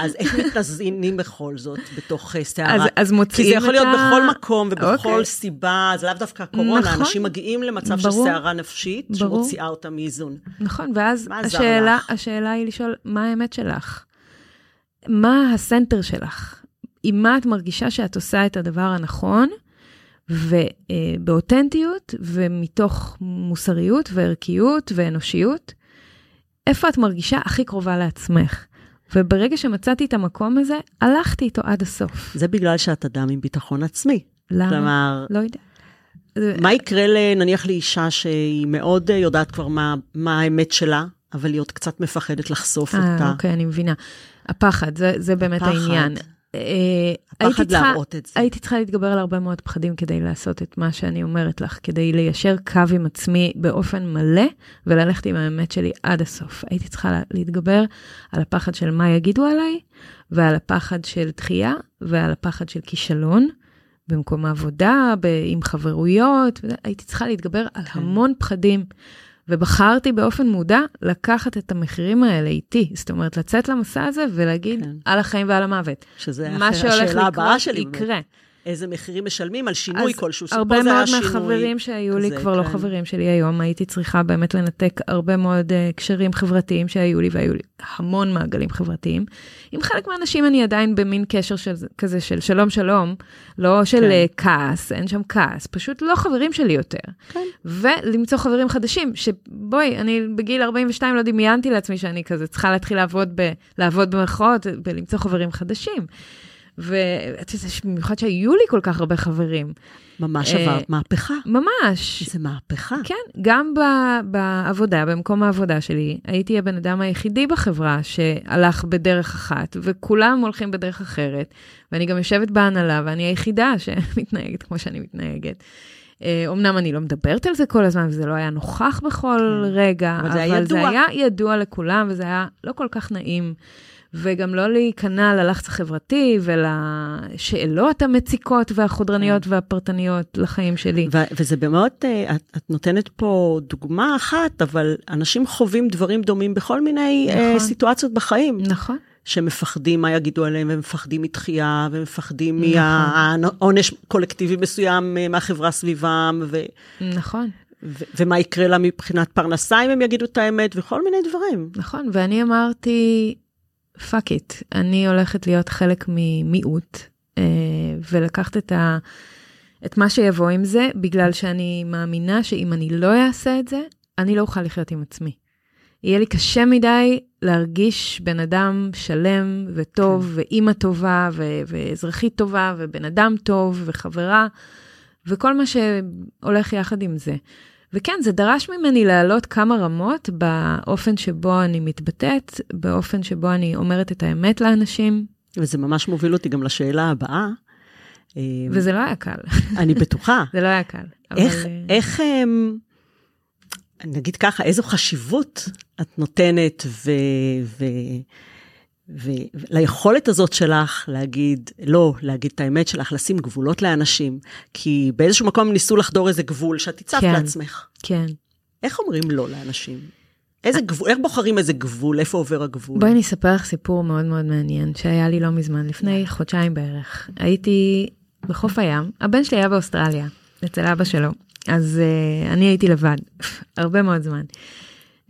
S1: אז איך מתאזנים בכל זאת בתוך אה,
S2: אז,
S1: סערה?
S2: אז
S1: כי
S2: מוצאים
S1: זה יכול
S2: את
S1: להיות
S2: ה...
S1: בכל מקום ובכל
S2: אוקיי.
S1: סיבה, זה לאו דווקא הקורונה,
S2: נכון.
S1: אנשים מגיעים למצב של
S2: ברור.
S1: סערה נפשית,
S2: ברור.
S1: שמוציאה אותם מאיזון.
S2: נכון, ואז השאלה? השאלה היא לשאול, מה האמת שלך? מה הסנטר שלך? עם מה את מרגישה שאת עושה את הדבר הנכון, ובאותנטיות, ומתוך מוסריות וערכיות ואנושיות, איפה את מרגישה הכי קרובה לעצמך? וברגע שמצאתי את המקום הזה, הלכתי איתו עד הסוף.
S1: זה בגלל שאת אדם עם ביטחון עצמי.
S2: למה?
S1: כלומר,
S2: לא יודע. זה-
S1: מה יקרה נניח לאישה שהיא מאוד אה, יודעת כבר מה, מה האמת שלה, אבל היא עוד קצת מפחדת לחשוף
S2: אה,
S1: אותה.
S2: אוקיי, אני מבינה. הפחד, זה, זה באמת
S1: הפחד.
S2: העניין. אה, הייתי
S1: הפחד
S2: צריכה-
S1: להראות את זה.
S2: הייתי צריכה להתגבר על הרבה מאוד פחדים כדי לעשות את מה שאני אומרת לך, כדי ליישר קו עם עצמי באופן מלא וללכת עם האמת שלי עד הסוף. הייתי צריכה לה- להתגבר על הפחד של מה יגידו עליי, ועל הפחד של דחייה, ועל הפחד של כישלון במקום העבודה, ב- עם חברויות. הייתי צריכה להתגבר על
S1: כן.
S2: המון פחדים. ובחרתי באופן מודע לקחת את המחירים האלה איתי. זאת אומרת, לצאת למסע הזה ולהגיד
S1: כן.
S2: על החיים ועל המוות.
S1: שזה
S2: מה שהולך לקרות. יקרה.
S1: איזה מחירים משלמים על שינוי כלשהו.
S2: הרבה מאוד. מהחברים שהיו לי
S1: כזה,
S2: כבר לא
S1: כן.
S2: חברים שלי היום, הייתי צריכה באמת לנתק הרבה מאוד uh, קשרים חברתיים שהיו לי, והיו לי המון מעגלים חברתיים. עם חלק מהאנשים אני עדיין במין קשר של, כזה של שלום שלום, לא של
S1: כן.
S2: כן. כעס, אין שם כעס, פשוט לא חברים שלי יותר.
S1: כן.
S2: ולמצוא חברים חדשים, שבואי, אני בגיל 42 לא דמיינתי לעצמי שאני כזה צריכה להתחיל לעבוד, ב, לעבוד במרכאות, בלמצוא חברים חדשים. ואת יודעת, במיוחד שהיו לי כל כך הרבה חברים.
S1: ממש
S2: אה,
S1: עברת מהפכה.
S2: ממש.
S1: זה מהפכה.
S2: כן, גם ב, בעבודה, במקום העבודה שלי, הייתי הבן אדם היחידי בחברה שהלך בדרך אחת, וכולם הולכים בדרך אחרת, ואני גם יושבת בהנהלה, ואני היחידה שמתנהגת כמו שאני מתנהגת. אומנם אני לא מדברת על זה כל הזמן, וזה לא היה נוכח בכל
S1: כן.
S2: רגע,
S1: אבל
S2: אבל
S1: זה היה
S2: זה
S1: ידוע.
S2: היה ידוע לכולם, וזה היה לא כל כך נעים. וגם לא להיכנע ללחץ החברתי ולשאלות המציקות והחודרניות
S1: כן.
S2: והפרטניות לחיים שלי.
S1: ו- וזה באמת, אה, את, את נותנת פה דוגמה אחת, אבל אנשים חווים דברים דומים בכל מיני נכון.
S2: נכון.
S1: סיטואציות בחיים.
S2: נכון.
S1: שמפחדים מה יגידו עליהם, ומפחדים מתחייה, ומפחדים
S2: נכון.
S1: מעונש קולקטיבי מסוים אה, מהחברה סביבם, ו-
S2: נכון,
S1: ו- ומה יקרה לה מבחינת פרנסה אם הם יגידו את האמת, וכל מיני דברים.
S2: נכון. ואני אמרתי, fuck it, אני הולכת להיות חלק ממיעוט, אה, ולקחת את, ה, את מה שיבוא עם זה, בגלל שאני מאמינה שאם אני לא אעשה את זה, אני לא אוכל לחיות עם עצמי. יהיה לי קשה מדי להרגיש בן אדם שלם וטוב, כן. ואימא טובה, ו- ואזרחית טובה, ובן אדם טוב, וחברה, וכל מה שהולך יחד עם זה. וכן, זה דרש ממני לעלות כמה רמות באופן שבו אני מתבטאת, באופן שבו אני אומרת את האמת לאנשים.
S1: וזה ממש מוביל אותי גם לשאלה הבאה.
S2: וזה לא היה קל.
S1: אני בטוחה.
S2: זה לא היה קל.
S1: איך, אבל... איך, אמ, נגיד ככה, איזו חשיבות את נותנת ו... ו... וליכולת הזאת שלך להגיד לא, להגיד את האמת שלך, לשים גבולות לאנשים, כי באיזשהו מקום ניסו לחדור איזה גבול שאת הצבת כן, לעצמך.
S2: כן.
S1: איך אומרים לא לאנשים? איזה גבול, איך בוחרים איזה גבול, איפה עובר הגבול?
S2: בואי אני אספר לך סיפור מאוד מאוד מעניין שהיה לי לא מזמן, לפני חודשיים בערך. הייתי בחוף הים, הבן שלי היה באוסטרליה, אצל אבא שלו, אז uh, אני הייתי לבד, הרבה מאוד זמן.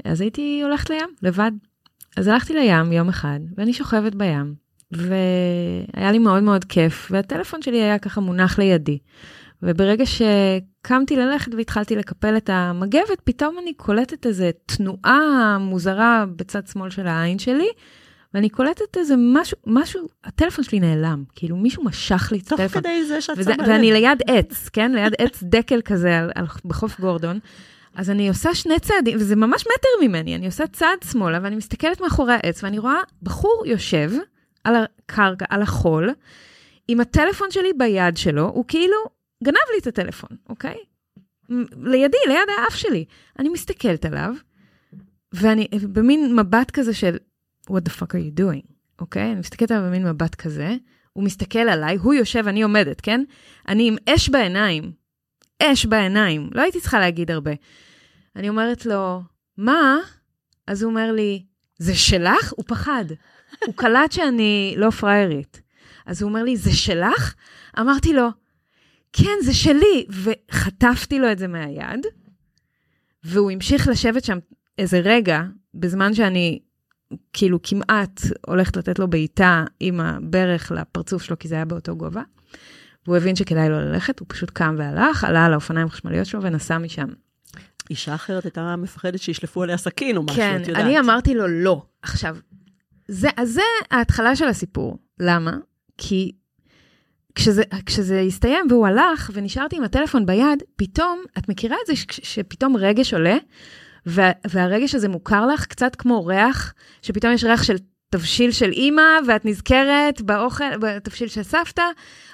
S2: אז הייתי הולכת לים, לבד. אז הלכתי לים יום אחד, ואני שוכבת בים, והיה לי מאוד מאוד כיף, והטלפון שלי היה ככה מונח לידי. וברגע שקמתי ללכת והתחלתי לקפל את המגבת, פתאום אני קולטת איזה תנועה מוזרה בצד שמאל של העין שלי, ואני קולטת איזה משהו, משהו, הטלפון שלי נעלם, כאילו מישהו משך לי את הטלפון.
S1: תוך כדי זה שאת
S2: שמה לב. ואני ליד עץ, כן? ליד עץ דקל כזה על, על, בחוף גורדון. אז אני עושה שני צעדים, וזה ממש מטר ממני, אני עושה צעד שמאלה ואני מסתכלת מאחורי העץ ואני רואה בחור יושב על הקרקע, על החול, עם הטלפון שלי ביד שלו, הוא כאילו גנב לי את הטלפון, אוקיי? לידי, ליד האף שלי. אני מסתכלת עליו, ואני במין מבט כזה של, what the fuck are you doing, אוקיי? אני מסתכלת עליו במין מבט כזה, הוא מסתכל עליי, הוא יושב, אני עומדת, כן? אני עם אש בעיניים, אש בעיניים, לא הייתי צריכה להגיד הרבה. אני אומרת לו, מה? אז הוא אומר לי, זה שלך? הוא פחד. הוא קלט שאני לא פריירית. אז הוא אומר לי, זה שלך? אמרתי לו, כן, זה שלי. וחטפתי לו את זה מהיד, והוא המשיך לשבת שם איזה רגע, בזמן שאני כאילו כמעט הולכת לתת לו בעיטה עם הברך לפרצוף שלו, כי זה היה באותו גובה. והוא הבין שכדאי לו ללכת, הוא פשוט קם והלך, עלה על האופניים החשמליות שלו ונסע משם.
S1: אישה אחרת הייתה מפחדת שישלפו עליה סכין או משהו,
S2: כן, את יודעת. כן, אני אמרתי לו לא. עכשיו, זה, אז זה ההתחלה של הסיפור. למה? כי כשזה, כשזה הסתיים והוא הלך ונשארתי עם הטלפון ביד, פתאום, את מכירה את זה ש, שפתאום רגש עולה, וה, והרגש הזה מוכר לך קצת כמו ריח, שפתאום יש ריח של תבשיל של אימא, ואת נזכרת באוכל, בתבשיל של סבתא.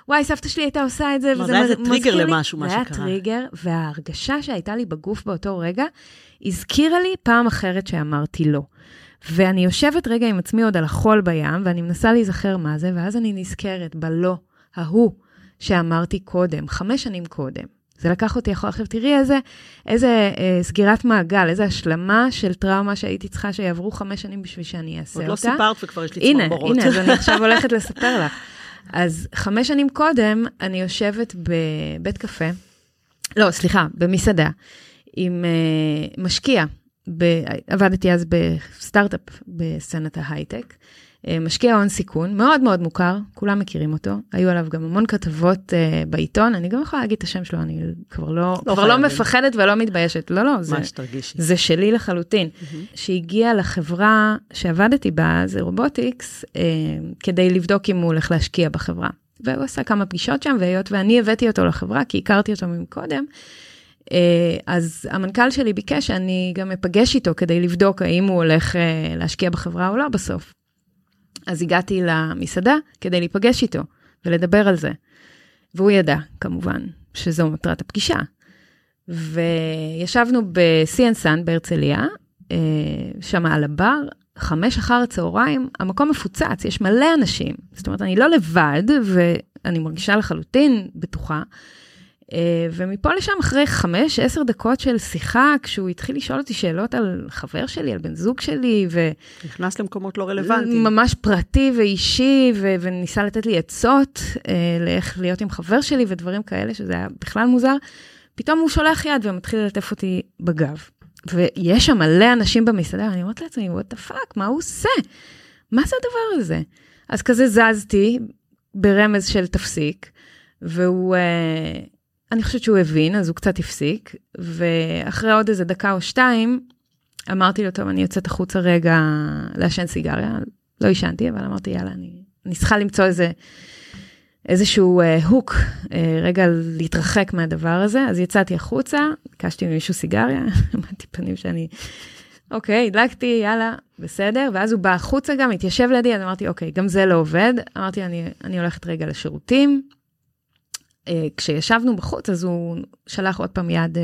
S2: וואי, סבתא שלי הייתה עושה את זה,
S1: וזה מזכיר לי. זה היה טריגר למשהו,
S2: מה שקרה. זה היה טריגר, וההרגשה שהייתה לי בגוף באותו רגע, הזכירה לי פעם אחרת שאמרתי לא. ואני יושבת רגע עם עצמי עוד על החול בים, ואני מנסה להיזכר מה זה, ואז אני נזכרת בלא ההוא שאמרתי קודם, חמש שנים קודם. זה לקח אותי אחורה. עכשיו תראי איזה, איזה אה, סגירת מעגל, איזה השלמה של טראומה שהייתי צריכה שיעברו חמש שנים בשביל שאני אעשה
S1: אותה.
S2: עוד
S1: לא סיפרת וכבר יש לי צמרמורות.
S2: הנה, הנה, אז אני עכשיו הולכת לספר לך. אז חמש שנים קודם, אני יושבת בבית קפה, לא, סליחה, במסעדה, עם uh, משקיע. ב, עבדתי אז בסטארט-אפ בסצנת ההייטק. אה, משקיע הון סיכון, מאוד מאוד מוכר, כולם מכירים אותו, היו עליו גם המון כתבות uh, בעיתון, אני גם יכולה להגיד את השם שלו, אני כבר לא, לא, כבר לא מפחדת ולא מתביישת, לא, לא, זה, זה שלי לחלוטין. Mm-hmm. שהגיע לחברה שעבדתי בה, זה רובוטיקס, uh, כדי לבדוק אם הוא הולך להשקיע בחברה. והוא עשה כמה פגישות שם, והיות ואני הבאתי אותו לחברה, כי הכרתי אותו מקודם, אז המנכ"ל שלי ביקש שאני גם אפגש איתו כדי לבדוק האם הוא הולך להשקיע בחברה או לא בסוף. אז הגעתי למסעדה כדי להיפגש איתו ולדבר על זה. והוא ידע, כמובן, שזו מטרת הפגישה. וישבנו ב-CNSN בהרצליה, אה, שם על הבר, חמש אחר הצהריים, המקום מפוצץ, יש מלא אנשים. זאת אומרת, אני לא לבד, ואני מרגישה לחלוטין בטוחה. אה, ומפה לשם, אחרי חמש, עשר דקות של שיחה, כשהוא התחיל לשאול אותי שאלות על חבר שלי, על בן זוג שלי, ו...
S1: נכנס למקומות לא רלוונטיים.
S2: ממש פרטי ואישי, ו... וניסה לתת לי עצות אה, לאיך להיות עם חבר שלי ודברים כאלה, שזה היה בכלל מוזר. פתאום הוא שולח יד ומתחיל ללטף אותי בגב. ויש שם מלא אנשים במסעדה, ואני אומרת לעצמי, what the fuck, מה הוא עושה? מה זה הדבר הזה? אז כזה זזתי ברמז של תפסיק, והוא... אה, אני חושבת שהוא הבין, אז הוא קצת הפסיק, ואחרי עוד איזה דקה או שתיים, אמרתי לו, טוב, אני יוצאת החוצה רגע לעשן סיגריה. לא עישנתי, אבל אמרתי, יאללה, אני, אני צריכה למצוא איזה, איזשהו uh, הוק, uh, רגע להתרחק מהדבר הזה. אז יצאתי החוצה, ביקשתי ממישהו סיגריה, אמרתי פנים שאני, אוקיי, הדלקתי, יאללה, בסדר. ואז הוא בא החוצה גם, התיישב לידי, אז אמרתי, אוקיי, גם זה לא עובד. אמרתי, אני, אני הולכת רגע לשירותים. Uh, כשישבנו בחוץ, אז הוא שלח עוד פעם יד uh,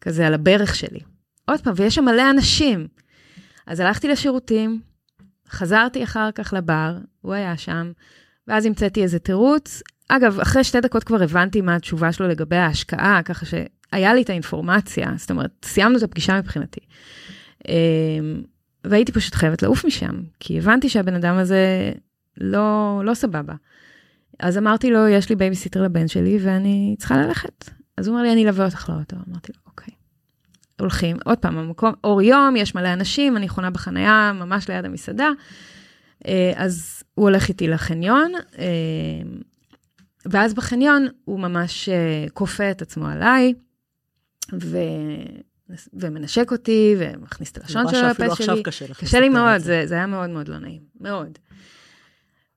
S2: כזה על הברך שלי. עוד פעם, ויש שם מלא אנשים. אז הלכתי לשירותים, חזרתי אחר כך לבר, הוא היה שם, ואז המצאתי איזה תירוץ. אגב, אחרי שתי דקות כבר הבנתי מה התשובה שלו לגבי ההשקעה, ככה שהיה לי את האינפורמציה, זאת אומרת, סיימנו את הפגישה מבחינתי. אמ, והייתי פשוט חייבת לעוף משם, כי הבנתי שהבן אדם הזה לא, לא סבבה. אז אמרתי לו, יש לי בייביסיטר לבן שלי ואני צריכה ללכת. אז הוא אומר לי, אני אלווה אותך לאוטו. אמרתי לו, אוקיי. הולכים, עוד פעם, המקום, אור יום, יש מלא אנשים, אני חונה בחנייה ממש ליד המסעדה. אה, אז הוא הולך איתי לחניון, אה, ואז בחניון הוא ממש אה, כופה את עצמו עליי, ו... ומנשק אותי, ומכניס את הלשון שלו לפה שלי.
S1: קשה
S2: לי מאוד, זה, זה היה מאוד מאוד לא נעים, מאוד.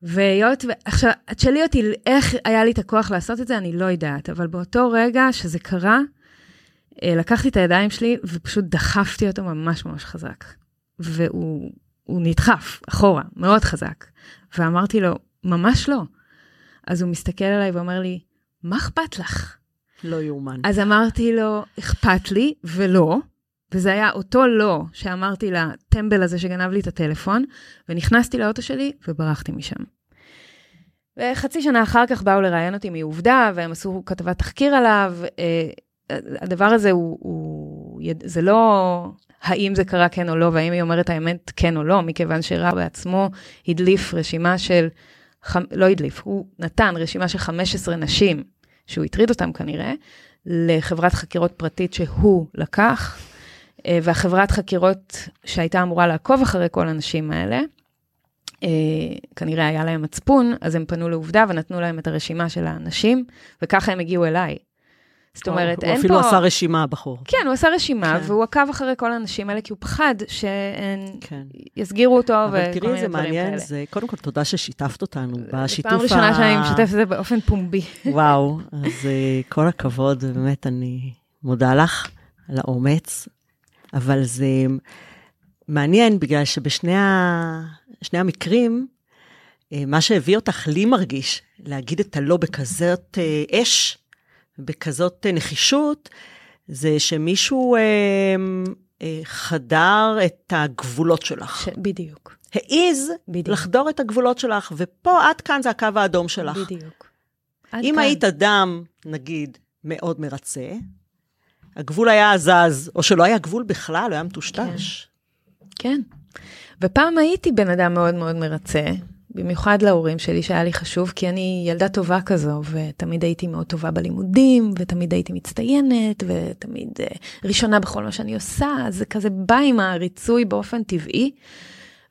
S2: והיות, עכשיו, את תשאלי אותי איך היה לי את הכוח לעשות את זה, אני לא יודעת, אבל באותו רגע שזה קרה, לקחתי את הידיים שלי ופשוט דחפתי אותו ממש ממש חזק. והוא נדחף אחורה, מאוד חזק. ואמרתי לו, ממש לא. אז הוא מסתכל עליי ואומר לי, מה אכפת לך?
S1: לא יאומן.
S2: אז אמרתי לו, אכפת לי ולא, וזה היה אותו לא שאמרתי לטמבל הזה שגנב לי את הטלפון, ונכנסתי לאוטו שלי וברחתי משם. וחצי שנה אחר כך באו לראיין אותי מעובדה, והם עשו כתבת תחקיר עליו. אה, הדבר הזה הוא, הוא, זה לא האם זה קרה כן או לא, והאם היא אומרת האמת כן או לא, מכיוון שרב בעצמו הדליף רשימה של, לא הדליף, הוא נתן רשימה של 15 נשים, שהוא הטריד אותם כנראה, לחברת חקירות פרטית שהוא לקח, והחברת חקירות שהייתה אמורה לעקוב אחרי כל הנשים האלה, אה, כנראה היה להם מצפון, אז הם פנו לעובדה ונתנו להם את הרשימה של הנשים, וככה הם הגיעו אליי. זאת אומרת, אין פה...
S1: הוא אפילו עשה רשימה, הבחור.
S2: כן, הוא עשה רשימה, כן. והוא עקב אחרי כל האנשים האלה, כי הוא פחד שהן כן. יסגירו אותו וכל מיני דברים כאלה. אבל תראי,
S1: זה מעניין, זה קודם כל תודה ששיתפת אותנו בשיתוף ה...
S2: פעם ראשונה שאני משתפת את זה באופן פומבי.
S1: וואו, אז uh, כל הכבוד, באמת, אני מודה לך על האומץ, אבל זה מעניין, בגלל שבשני ה... המקרים, אה, מה שהביא אותך, לי מרגיש, להגיד את הלא בכזאת אה, אש, בכזאת נחישות, זה שמישהו אה, אה, חדר את הגבולות שלך. ש...
S2: בדיוק.
S1: בדיוק. לחדור את הגבולות שלך, ופה עד כאן זה הקו האדום שלך.
S2: בדיוק.
S1: אם כאן. היית אדם, נגיד, מאוד מרצה, הגבול היה זז, או שלא היה גבול בכלל, היה מטושטש.
S2: כן. כן. ופעם הייתי בן אדם מאוד מאוד מרצה, במיוחד להורים שלי שהיה לי חשוב, כי אני ילדה טובה כזו, ותמיד הייתי מאוד טובה בלימודים, ותמיד הייתי מצטיינת, ותמיד uh, ראשונה בכל מה שאני עושה, זה כזה בא עם הריצוי באופן טבעי.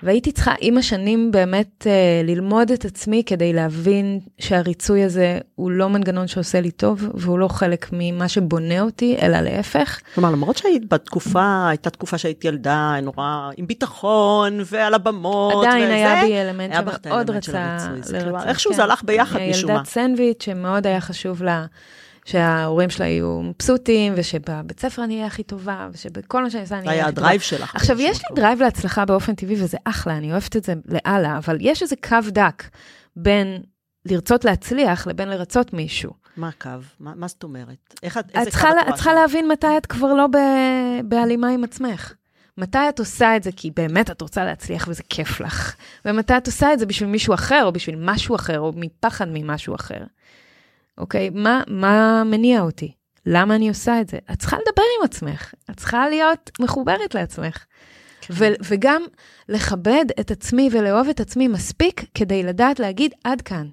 S2: והייתי צריכה עם השנים באמת uh, ללמוד את עצמי כדי להבין שהריצוי הזה הוא לא מנגנון שעושה לי טוב, והוא לא חלק ממה שבונה אותי, אלא להפך.
S1: כלומר, למרות שהיית בתקופה, הייתה תקופה שהיית ילדה נורא עם ביטחון ועל הבמות,
S2: עדיין וזה, היה בי אלמנט שמאוד רצה
S1: לרצות. כלומר, איכשהו כן. זה הלך ביחד משום מה.
S2: ילדת סנדוויץ' שמאוד היה חשוב לה. שההורים שלה יהיו מבסוטים, ושבבית ספר אני אהיה הכי טובה, ושבכל מה שאני עושה אני אהיה הכי טובה.
S1: היה ה drive שלך.
S2: עכשיו, יש לי drive להצלחה באופן טבעי, וזה אחלה, אני אוהבת את זה לאללה, אבל יש איזה קו דק בין לרצות להצליח לבין לרצות מישהו.
S1: מה הקו? מה, מה זאת אומרת? איך את, איזה
S2: קו את צריכה להבין מתי את כבר לא בהלימה עם עצמך. מתי את עושה את זה כי באמת את רוצה להצליח וזה כיף לך, ומתי את עושה את זה בשביל מישהו אחר, או בשביל משהו אחר, או מפחד ממשהו אחר. אוקיי? מה, מה מניע אותי? למה אני עושה את זה? את צריכה לדבר עם עצמך, את צריכה להיות מחוברת לעצמך. כן. ו- וגם לכבד את עצמי ולאהוב את עצמי מספיק כדי לדעת להגיד, עד כאן.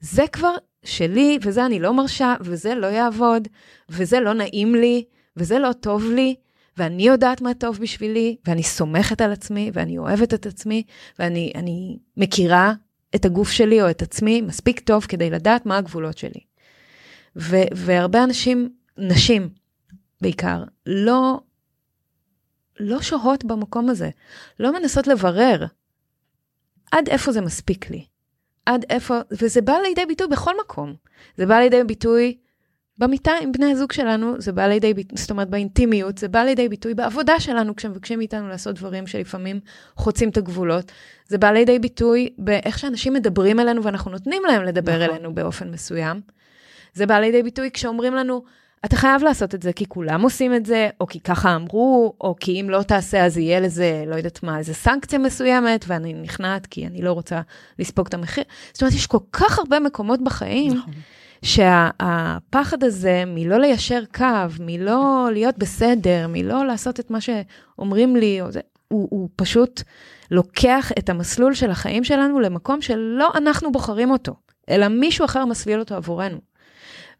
S2: זה כבר שלי, וזה אני לא מרשה, וזה לא יעבוד, וזה לא נעים לי, וזה לא טוב לי, ואני יודעת מה טוב בשבילי, ואני סומכת על עצמי, ואני אוהבת את עצמי, ואני מכירה את הגוף שלי או את עצמי מספיק טוב כדי לדעת מה הגבולות שלי. ו- והרבה אנשים, נשים בעיקר, לא לא שוהות במקום הזה, לא מנסות לברר עד איפה זה מספיק לי, עד איפה, וזה בא לידי ביטוי בכל מקום. זה בא לידי ביטוי במיטה עם בני הזוג שלנו, זה בא לידי ביטוי, זאת אומרת באינטימיות, זה בא לידי ביטוי בעבודה שלנו, כשמבקשים מאיתנו לעשות דברים שלפעמים חוצים את הגבולות. זה בא לידי ביטוי באיך שאנשים מדברים אלינו ואנחנו נותנים להם לדבר נכון. אלינו באופן מסוים. זה בא לידי ביטוי כשאומרים לנו, אתה חייב לעשות את זה כי כולם עושים את זה, או כי ככה אמרו, או כי אם לא תעשה אז יהיה לזה, לא יודעת מה, איזה סנקציה מסוימת, ואני נכנעת כי אני לא רוצה לספוג את המחיר. זאת אומרת, יש כל כך הרבה מקומות בחיים, נכון. שהפחד הזה מלא ליישר קו, מלא להיות בסדר, מלא לעשות את מה שאומרים לי, זה, הוא, הוא פשוט לוקח את המסלול של החיים שלנו למקום שלא אנחנו בוחרים אותו, אלא מישהו אחר מסביל אותו עבורנו.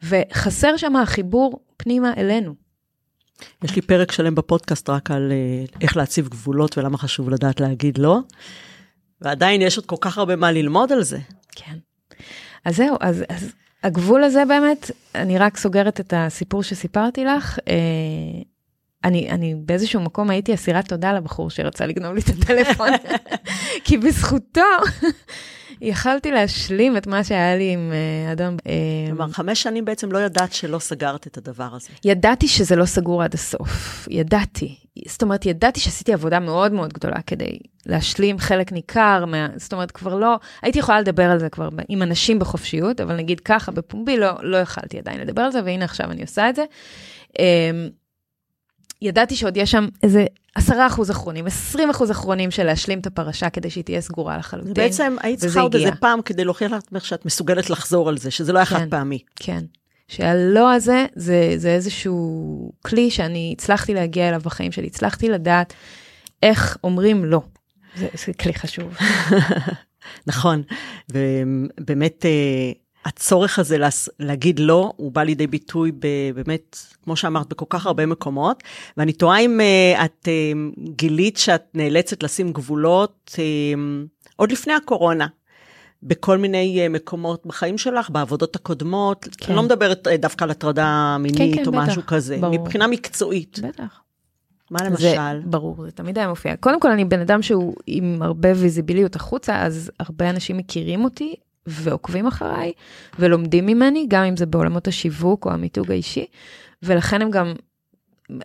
S2: וחסר שם החיבור פנימה אלינו.
S1: יש לי פרק שלם בפודקאסט רק על uh, איך להציב גבולות ולמה חשוב לדעת להגיד לא, ועדיין יש עוד כל כך הרבה מה ללמוד על זה.
S2: כן. אז זהו, אז, אז הגבול הזה באמת, אני רק סוגרת את הסיפור שסיפרתי לך. אה, אני, אני באיזשהו מקום הייתי אסירת תודה לבחור שרצה לגנוב לי את הטלפון, כי בזכותו יכלתי להשלים את מה שהיה לי עם uh, אדם.
S1: אה, כלומר, חמש שנים בעצם לא ידעת שלא סגרת את הדבר הזה.
S2: ידעתי שזה לא סגור עד הסוף, ידעתי. זאת אומרת, ידעתי שעשיתי עבודה מאוד מאוד גדולה כדי להשלים חלק ניכר, מה, זאת אומרת, כבר לא, הייתי יכולה לדבר על זה כבר עם אנשים בחופשיות, אבל נגיד ככה, בפומבי, לא, לא יכלתי עדיין לדבר על זה, והנה עכשיו אני עושה את זה. ידעתי שעוד יש שם איזה עשרה אחוז אחרונים, עשרים אחוז אחרונים של להשלים את הפרשה כדי שהיא תהיה סגורה לחלוטין.
S1: בעצם היית צריכה עוד איזה פעם כדי להוכיח לעצמך שאת מסוגלת לחזור על זה, שזה לא היה
S2: כן,
S1: חד פעמי.
S2: כן, שהלא הזה זה, זה איזשהו כלי שאני הצלחתי להגיע אליו בחיים שלי, הצלחתי לדעת איך אומרים לא. זה, זה כלי חשוב.
S1: נכון, ובאמת אה, הצורך הזה להגיד לא, הוא בא לידי ביטוי באמת, כמו שאמרת, בכל כך הרבה מקומות, ואני תוהה אם uh, את uh, גילית שאת נאלצת לשים גבולות uh, עוד לפני הקורונה. בכל מיני מקומות בחיים שלך, בעבודות הקודמות, כן. אני לא מדברת דווקא על הטרדה מינית כן, כן, או בטח, משהו כזה, ברור. מבחינה מקצועית.
S2: בטח.
S1: מה למשל? זה,
S2: ברור, זה תמיד היה מופיע. קודם כל, אני בן אדם שהוא עם הרבה ויזיביליות החוצה, אז הרבה אנשים מכירים אותי, ועוקבים אחריי, ולומדים ממני, גם אם זה בעולמות השיווק או המיתוג האישי, ולכן הם גם,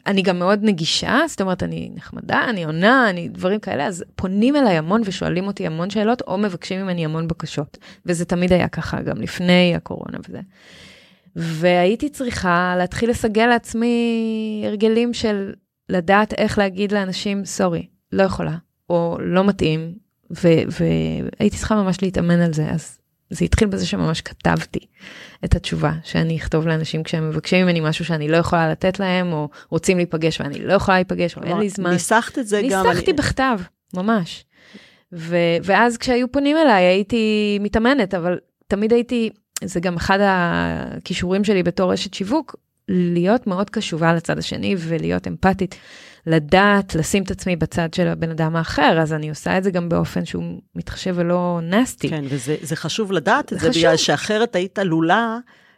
S2: אני גם מאוד נגישה, זאת אומרת, אני נחמדה, אני עונה, אני דברים כאלה, אז פונים אליי המון ושואלים אותי המון שאלות, או מבקשים ממני המון בקשות. וזה תמיד היה ככה, גם לפני הקורונה וזה. והייתי צריכה להתחיל לסגל לעצמי הרגלים של לדעת איך להגיד לאנשים, סורי, לא יכולה, או לא מתאים, והייתי צריכה ממש להתאמן על זה, אז זה התחיל בזה שממש כתבתי את התשובה שאני אכתוב לאנשים כשהם מבקשים ממני משהו שאני לא יכולה לתת להם, או רוצים להיפגש ואני לא יכולה להיפגש, או אין לי זמן.
S1: ניסחת את זה
S2: ניסחתי
S1: גם.
S2: ניסחתי בכתב, ממש. ו- ואז כשהיו פונים אליי הייתי מתאמנת, אבל תמיד הייתי, זה גם אחד הכישורים שלי בתור אשת שיווק, להיות מאוד קשובה לצד השני ולהיות אמפתית. לדעת לשים את עצמי בצד של הבן אדם האחר, אז אני עושה את זה גם באופן שהוא מתחשב ולא נסטי.
S1: כן, וזה חשוב לדעת את זה, חשוב. בגלל שאחרת היית עלולה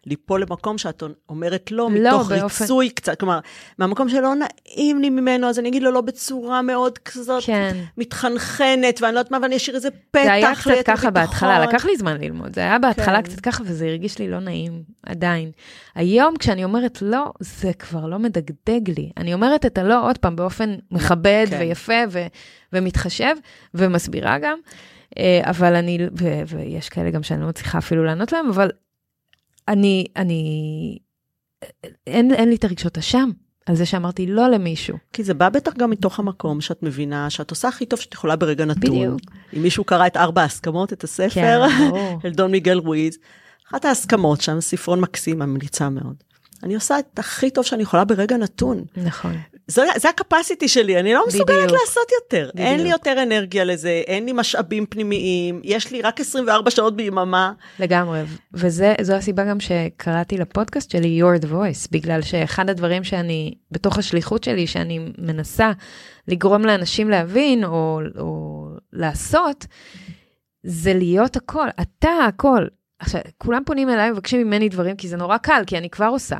S1: ליפול למקום שאת אומרת לא, לא מתוך באופן... ריצוי קצת, כלומר, מהמקום שלא נעים לי ממנו, אז אני אגיד לו לא בצורה מאוד כזאת כן. מתחנחנת, ואני לא יודעת מה, ואני אשאיר איזה פתח
S2: זה היה קצת ככה בהתחלה, לקח לי זמן ללמוד, זה היה בהתחלה כן. קצת ככה, וזה הרגיש לי לא נעים, עדיין. היום, כשאני אומרת לא, זה כבר לא מדגדג לי. אני אומרת את הלא עוד פעם באופן מכבד כן. ויפה ו- ומתחשב, ומסבירה גם. אה, אבל אני, ו- ויש כאלה גם שאני לא מצליחה אפילו לענות להם, אבל אני, אני, אין, אין לי את הרגשות אשם על זה שאמרתי לא למישהו.
S1: כי זה בא בטח גם מתוך המקום שאת מבינה שאת עושה הכי טוב שאת יכולה ברגע נתון. בדיוק. אם מישהו קרא את ארבע ההסכמות, את הספר, כן, של דון מיגל רואיז, אחת ההסכמות שם, ספרון מקסים, ממליצה מאוד. אני עושה את הכי טוב שאני יכולה ברגע נתון.
S2: נכון.
S1: זה, זה הקפסיטי שלי, אני לא מסוגלת בדיוק. לעשות יותר. בדיוק. אין לי יותר אנרגיה לזה, אין לי משאבים פנימיים, יש לי רק 24 שעות ביממה.
S2: לגמרי, וזו הסיבה גם שקראתי לפודקאסט שלי Your Voice, בגלל שאחד הדברים שאני, בתוך השליחות שלי, שאני מנסה לגרום לאנשים להבין או, או לעשות, זה להיות הכל, אתה הכל. עכשיו, כולם פונים אליי ומבקשים ממני דברים, כי זה נורא קל, כי אני כבר עושה.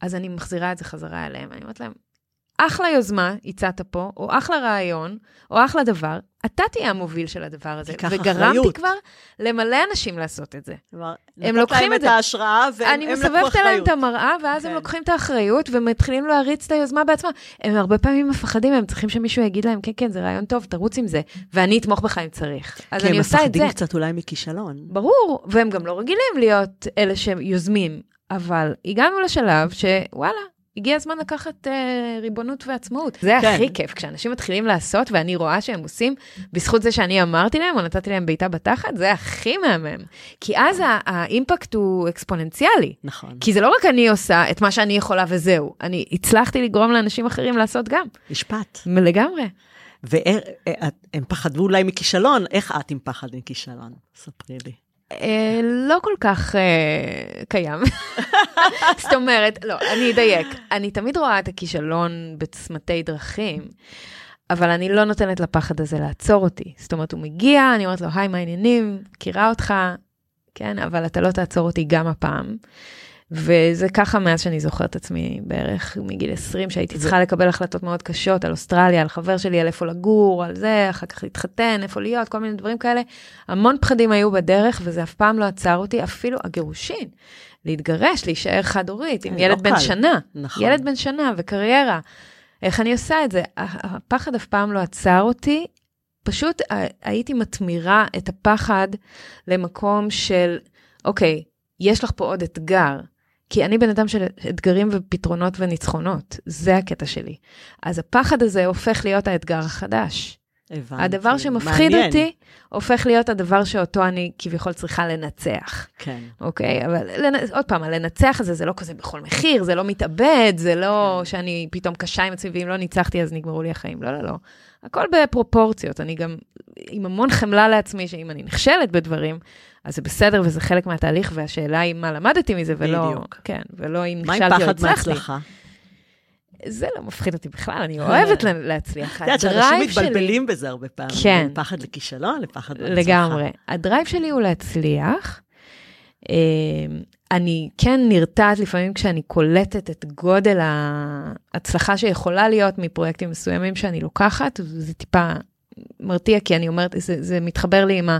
S2: אז אני מחזירה את זה חזרה אליהם, אני אומרת להם, אחלה יוזמה הצעת פה, או אחלה רעיון, או אחלה דבר, אתה תהיה המוביל של הדבר הזה.
S1: תיקח
S2: וגרמתי
S1: אחריות.
S2: כבר למלא אנשים לעשות את זה.
S1: כלומר,
S2: הם לוקחים את
S1: את. ההשראה, והם
S2: אני
S1: הם לקחו
S2: מסובבת
S1: אחריות.
S2: את המראה, ואז הם
S1: כן.
S2: לוקחים את האחריות ומתחילים להריץ את היוזמה בעצמם. הם הרבה פעמים מפחדים, הם צריכים שמישהו יגיד להם, כן, כן, זה רעיון טוב, תרוץ עם זה, ואני אתמוך בך אם צריך. אז
S1: כי הם
S2: אני עושה את זה.
S1: מפחדים קצת אולי מכישלון.
S2: ברור, והם גם לא רגילים להיות אלה שיוזמים, אבל הגענו לשלב שוואלה, הגיע הזמן לקחת אה, ריבונות ועצמאות. זה
S1: כן.
S2: הכי כיף, כשאנשים מתחילים לעשות ואני רואה שהם עושים, בזכות זה שאני אמרתי להם או נתתי להם בעיטה בתחת, זה הכי מהמם. כי אז ה- האימפקט הוא אקספוננציאלי.
S1: נכון.
S2: כי זה לא רק אני עושה את מה שאני יכולה וזהו, אני הצלחתי לגרום לאנשים אחרים לעשות גם,
S1: משפט.
S2: לגמרי.
S1: והם פחדו אולי מכישלון, איך את עם פחד מכישלון? ספרי לי.
S2: אה, לא כל כך אה, קיים. זאת אומרת, לא, אני אדייק. אני תמיד רואה את הכישלון בצמתי דרכים, אבל אני לא נותנת לפחד הזה לעצור אותי. זאת אומרת, הוא מגיע, אני אומרת לו, היי, מה העניינים? מכירה אותך, כן, אבל אתה לא תעצור אותי גם הפעם. וזה ככה מאז שאני זוכרת עצמי בערך מגיל 20, שהייתי צריכה לקבל החלטות מאוד קשות על אוסטרליה, על חבר שלי, על איפה לגור, על זה, אחר כך להתחתן, איפה להיות, כל מיני דברים כאלה. המון פחדים היו בדרך, וזה אף פעם לא עצר אותי, אפילו הגירושין. להתגרש, להישאר חד-הורית, עם
S1: כן,
S2: ילד
S1: לא
S2: בן
S1: קל.
S2: שנה.
S1: נכון.
S2: ילד בן שנה וקריירה. איך אני עושה את זה? הפחד אף פעם לא עצר אותי, פשוט ה- הייתי מתמירה את הפחד למקום של, אוקיי, יש לך פה עוד אתגר. כי אני בן אדם של אתגרים ופתרונות וניצחונות, זה הקטע שלי. אז הפחד הזה הופך להיות האתגר החדש.
S1: הבנתי.
S2: הדבר שמפחיד
S1: מעניין.
S2: אותי, הופך להיות הדבר שאותו אני כביכול צריכה לנצח.
S1: כן.
S2: אוקיי, אבל לנ... עוד פעם, הלנצח הזה זה לא כזה בכל מחיר, זה לא מתאבד, זה לא
S1: כן.
S2: שאני פתאום קשה עם עצמי, ואם לא ניצחתי אז נגמרו לי החיים. לא, לא, לא. הכל בפרופורציות. אני גם עם המון חמלה לעצמי, שאם אני נכשלת בדברים, אז זה בסדר וזה חלק מהתהליך, והשאלה היא מה למדתי מזה, ולא...
S1: בדיוק.
S2: כן, ולא אם
S1: מה עם
S2: נכשלתי או
S1: פחד
S2: הצלחתי.
S1: מהצלחה?
S2: זה לא מפחיד אותי בכלל, אני אוהבת לה- להצליח.
S1: את יודעת שאנשים
S2: שלי-
S1: מתבלבלים בזה הרבה פעמים.
S2: כן.
S1: פחד לכישלון לפחד מהצלחה.
S2: לגמרי. הדרייב שלי הוא להצליח. אה, אני כן נרתעת לפעמים כשאני קולטת את גודל ההצלחה שיכולה להיות מפרויקטים מסוימים שאני לוקחת, וזה טיפה מרתיע, כי אני אומרת, זה, זה מתחבר לי עם, ה,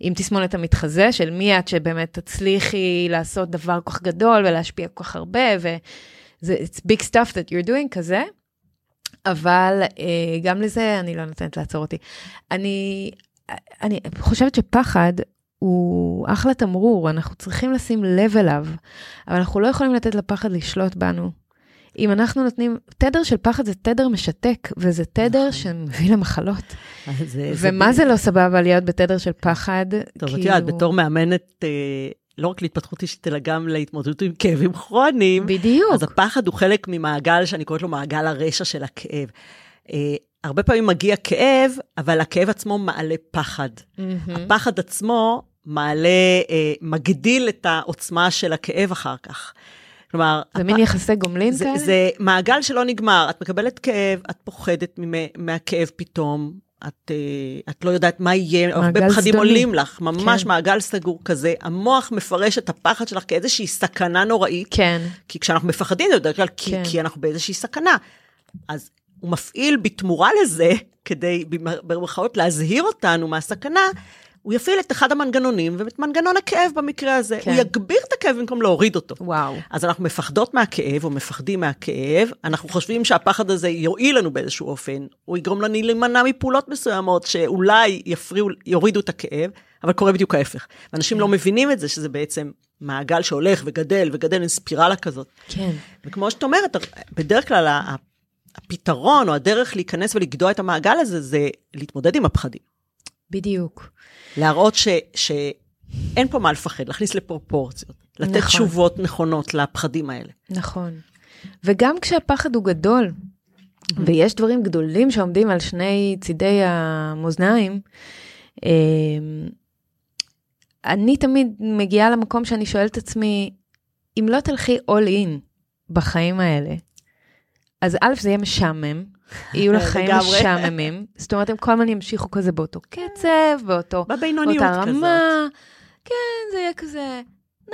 S2: עם תסמונת המתחזה, של מי את שבאמת תצליחי לעשות דבר כך גדול ולהשפיע כל כך הרבה, וזה it's big stuff that you're doing כזה. אבל אה, גם לזה אני לא נותנת לעצור אותי. אני, אני חושבת שפחד הוא אחלה תמרור, אנחנו צריכים לשים לב אליו, אבל אנחנו לא יכולים לתת לפחד לשלוט בנו. אם אנחנו נותנים, תדר של פחד זה תדר משתק, וזה תדר
S1: נכון.
S2: שמביא למחלות.
S1: אז זה-
S2: ומה זה לא סבבה להיות בתדר של פחד?
S1: טוב, את
S2: כאילו-
S1: יודעת, בתור מאמנת, אה, לא רק להתפתחות אישית, אלא גם להתמודדות עם כאבים כרוניים,
S2: בדיוק.
S1: אז הפחד הוא חלק ממעגל שאני קוראת לו מעגל הרשע של הכאב. אה, הרבה פעמים מגיע כאב, אבל הכאב עצמו מעלה פחד.
S2: מהמם.
S1: הפחד עצמו מעלה, אה, מגדיל את העוצמה של הכאב אחר כך. כלומר,
S2: זה מין יחסי גומלין
S1: זה,
S2: כאלה?
S1: זה מעגל שלא נגמר, את מקבלת כאב, את פוחדת מהכאב פתאום, את, אה, את לא יודעת מה יהיה, הרבה פחדים
S2: זדוני.
S1: עולים לך, ממש
S2: כן.
S1: מעגל סגור כזה. המוח מפרש את הפחד שלך כאיזושהי סכנה נוראית,
S2: כן,
S1: כי כשאנחנו מפחדים זה בדרך כלל כי,
S2: כן.
S1: כי אנחנו באיזושהי סכנה. אז הוא מפעיל בתמורה לזה, כדי במרכאות להזהיר אותנו מהסכנה, הוא יפעיל את אחד המנגנונים, ואת מנגנון הכאב במקרה הזה.
S2: כן.
S1: הוא יגביר את הכאב במקום להוריד אותו.
S2: וואו.
S1: אז אנחנו מפחדות מהכאב, או מפחדים מהכאב, אנחנו חושבים שהפחד הזה יועיל לנו באיזשהו אופן, הוא יגרום לנו להימנע מפעולות מסוימות שאולי יפריעו, יורידו את הכאב, אבל קורה בדיוק ההפך. ואנשים לא מבינים את זה, שזה בעצם מעגל שהולך וגדל וגדל, עם ספירלה כזאת.
S2: כן.
S1: וכמו שאת אומרת, בדרך כלל הפתרון או הדרך להיכנס ולגדוע את המעגל הזה, זה להתמודד עם הפחדים.
S2: בדיוק.
S1: להראות ש, שאין פה מה לפחד, להכניס לפרופורציות, לתת
S2: נכון.
S1: תשובות נכונות לפחדים האלה.
S2: נכון. וגם כשהפחד הוא גדול, ויש דברים גדולים שעומדים על שני צידי המאזניים, אמ, אני תמיד מגיעה למקום שאני שואלת את עצמי, אם לא תלכי all in בחיים האלה, אז א', זה יהיה משעמם, יהיו לך חיים. משעממים, זאת אומרת, הם כל הזמן ימשיכו כזה באותו קצב, באותו,
S1: בבינוניות
S2: באותה
S1: כזאת.
S2: רמה, כן, זה יהיה כזה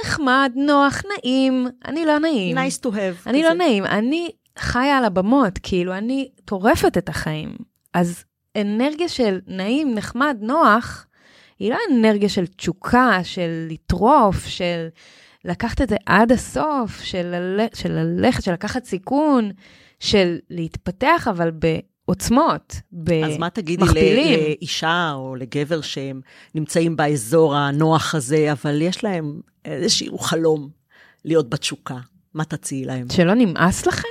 S2: נחמד, נוח, נעים, אני לא נעים.
S1: nice to have.
S2: אני
S1: כזה.
S2: לא נעים, אני חיה על הבמות, כאילו, אני טורפת את החיים. אז אנרגיה של נעים, נחמד, נוח, היא לא אנרגיה של תשוקה, של לטרוף, של לקחת את זה עד הסוף. של ללכת, של לקחת סיכון, של להתפתח, אבל בעוצמות, במכפילים.
S1: אז מה תגידי לאישה או לגבר שהם נמצאים באזור הנוח הזה, אבל יש להם איזשהו חלום להיות בתשוקה? מה תציעי להם?
S2: שלא נמאס לכם?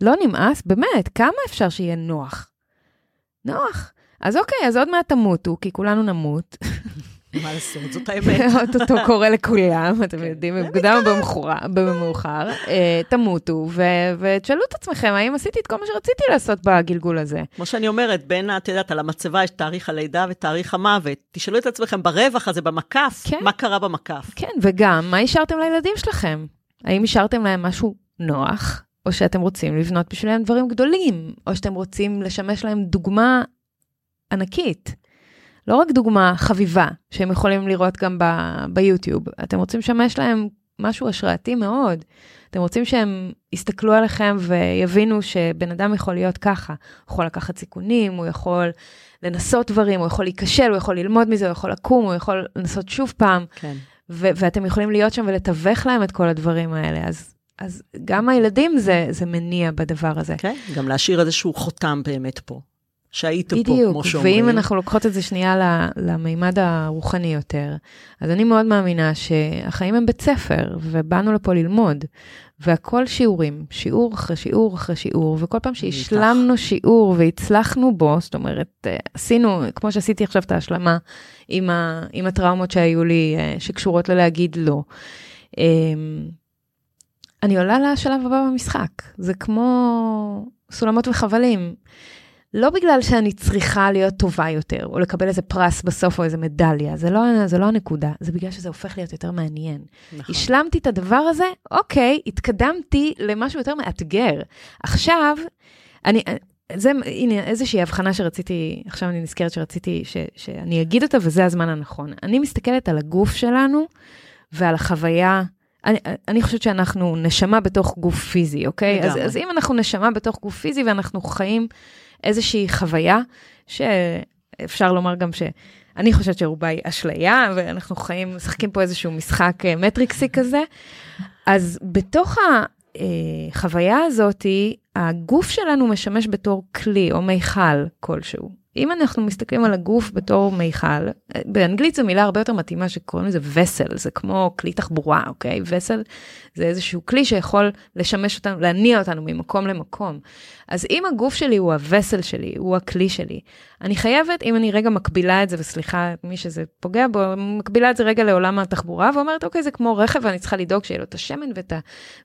S2: לא נמאס? באמת, כמה אפשר שיהיה נוח? נוח. אז אוקיי, אז עוד מעט תמותו, כי כולנו נמות.
S1: מה לעשות, זאת האמת.
S2: אוטוטו קורה לכולם, אתם כן. יודעים, במוקדם או במאוחר. אה, תמותו, ותשאלו את עצמכם, האם עשיתי את כל מה שרציתי לעשות בגלגול הזה?
S1: כמו שאני אומרת, בין, את יודעת, על המצבה יש תאריך הלידה ותאריך המוות. תשאלו את עצמכם ברווח הזה, במקף, כן. מה קרה במקף.
S2: כן, וגם, מה השארתם לילדים שלכם? האם השארתם להם משהו נוח, או שאתם רוצים לבנות בשבילם דברים גדולים, או שאתם רוצים לשמש להם דוגמה ענקית. לא רק דוגמה חביבה שהם יכולים לראות גם ב- ביוטיוב, אתם רוצים לשמש להם משהו השראתי מאוד. אתם רוצים שהם יסתכלו עליכם ויבינו שבן אדם יכול להיות ככה. הוא יכול לקחת סיכונים, הוא יכול לנסות דברים, הוא יכול להיכשל, הוא יכול ללמוד מזה, הוא יכול לקום, הוא יכול לנסות שוב פעם.
S1: כן.
S2: ו- ואתם יכולים להיות שם ולתווך להם את כל הדברים האלה. אז, אז גם הילדים זה, זה מניע בדבר הזה.
S1: כן, גם להשאיר איזשהו חותם באמת פה. שהייתם פה, כמו שאומרים.
S2: בדיוק, ואם אנחנו לוקחות את זה שנייה למימד הרוחני יותר, אז אני מאוד מאמינה שהחיים הם בית ספר, ובאנו לפה ללמוד, והכל שיעורים, שיעור אחרי שיעור אחרי שיעור, וכל פעם שהשלמנו שיעור והצלחנו בו, זאת אומרת, אה, עשינו, כמו שעשיתי עכשיו את ההשלמה עם, ה, עם הטראומות שהיו לי, אה, שקשורות ללהגיד לא. אמ, אני עולה לשלב הבא במשחק, זה כמו סולמות וחבלים. לא בגלל שאני צריכה להיות טובה יותר, או לקבל איזה פרס בסוף או איזה מדליה, זה לא, זה לא הנקודה, זה בגלל שזה הופך להיות יותר מעניין. נכון. השלמתי את הדבר הזה, אוקיי, התקדמתי למשהו יותר מאתגר. עכשיו, אני, זה, הנה, איזושהי הבחנה שרציתי, עכשיו אני נזכרת שרציתי ש, שאני אגיד אותה, וזה הזמן הנכון. אני מסתכלת על הגוף שלנו ועל החוויה. אני, אני חושבת שאנחנו נשמה בתוך גוף פיזי, אוקיי? אז, אז אם אנחנו נשמה בתוך גוף פיזי ואנחנו חיים איזושהי חוויה, שאפשר לומר גם ש... אני חושבת שרובה היא אשליה, ואנחנו חיים, משחקים פה איזשהו משחק אה, מטריקסי כזה. אז בתוך החוויה הזאת, הגוף שלנו משמש בתור כלי או מיכל כלשהו. אם אנחנו מסתכלים על הגוף בתור מיכל, באנגלית זו מילה הרבה יותר מתאימה שקוראים לזה וסל, זה כמו כלי תחבורה, אוקיי? וסל זה איזשהו כלי שיכול לשמש אותנו, להניע אותנו ממקום למקום. אז אם הגוף שלי הוא הווסל שלי, הוא הכלי שלי, אני חייבת, אם אני רגע מקבילה את זה, וסליחה, מי שזה פוגע בו, מקבילה את זה רגע לעולם התחבורה, ואומרת, אוקיי, זה כמו רכב, ואני צריכה לדאוג שיהיה לו את השמן ואת, ה,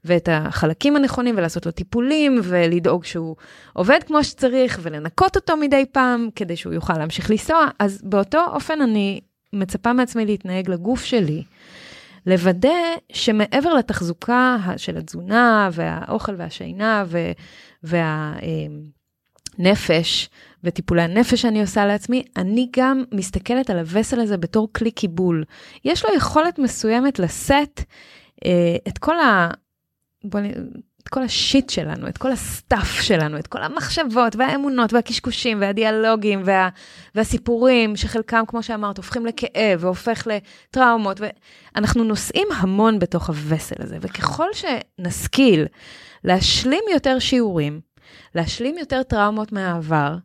S2: ואת החלקים הנכונים, ולעשות לו טיפולים, ולדאוג שהוא עובד כמו שצריך, ולנקות אותו מדי פעם, כדי שהוא יוכל להמשיך לנסוע. אז באותו אופן אני מצפה מעצמי להתנהג לגוף שלי. לוודא שמעבר לתחזוקה של התזונה והאוכל והשינה והנפש וטיפולי הנפש שאני עושה לעצמי, אני גם מסתכלת על הווסל הזה בתור כלי קיבול. יש לו יכולת מסוימת לשאת אה, את כל ה... בוא נ... כל ה shit שלנו, את כל ה stuff שלנו, את כל המחשבות והאמונות והקשקושים והדיאלוגים וה, והסיפורים, שחלקם, כמו שאמרת, הופכים לכאב והופך לטראומות, ואנחנו נושאים המון בתוך ה vessel הזה, וככל שנשכיל להשלים יותר שיעורים, להשלים יותר טראומות מהעבר,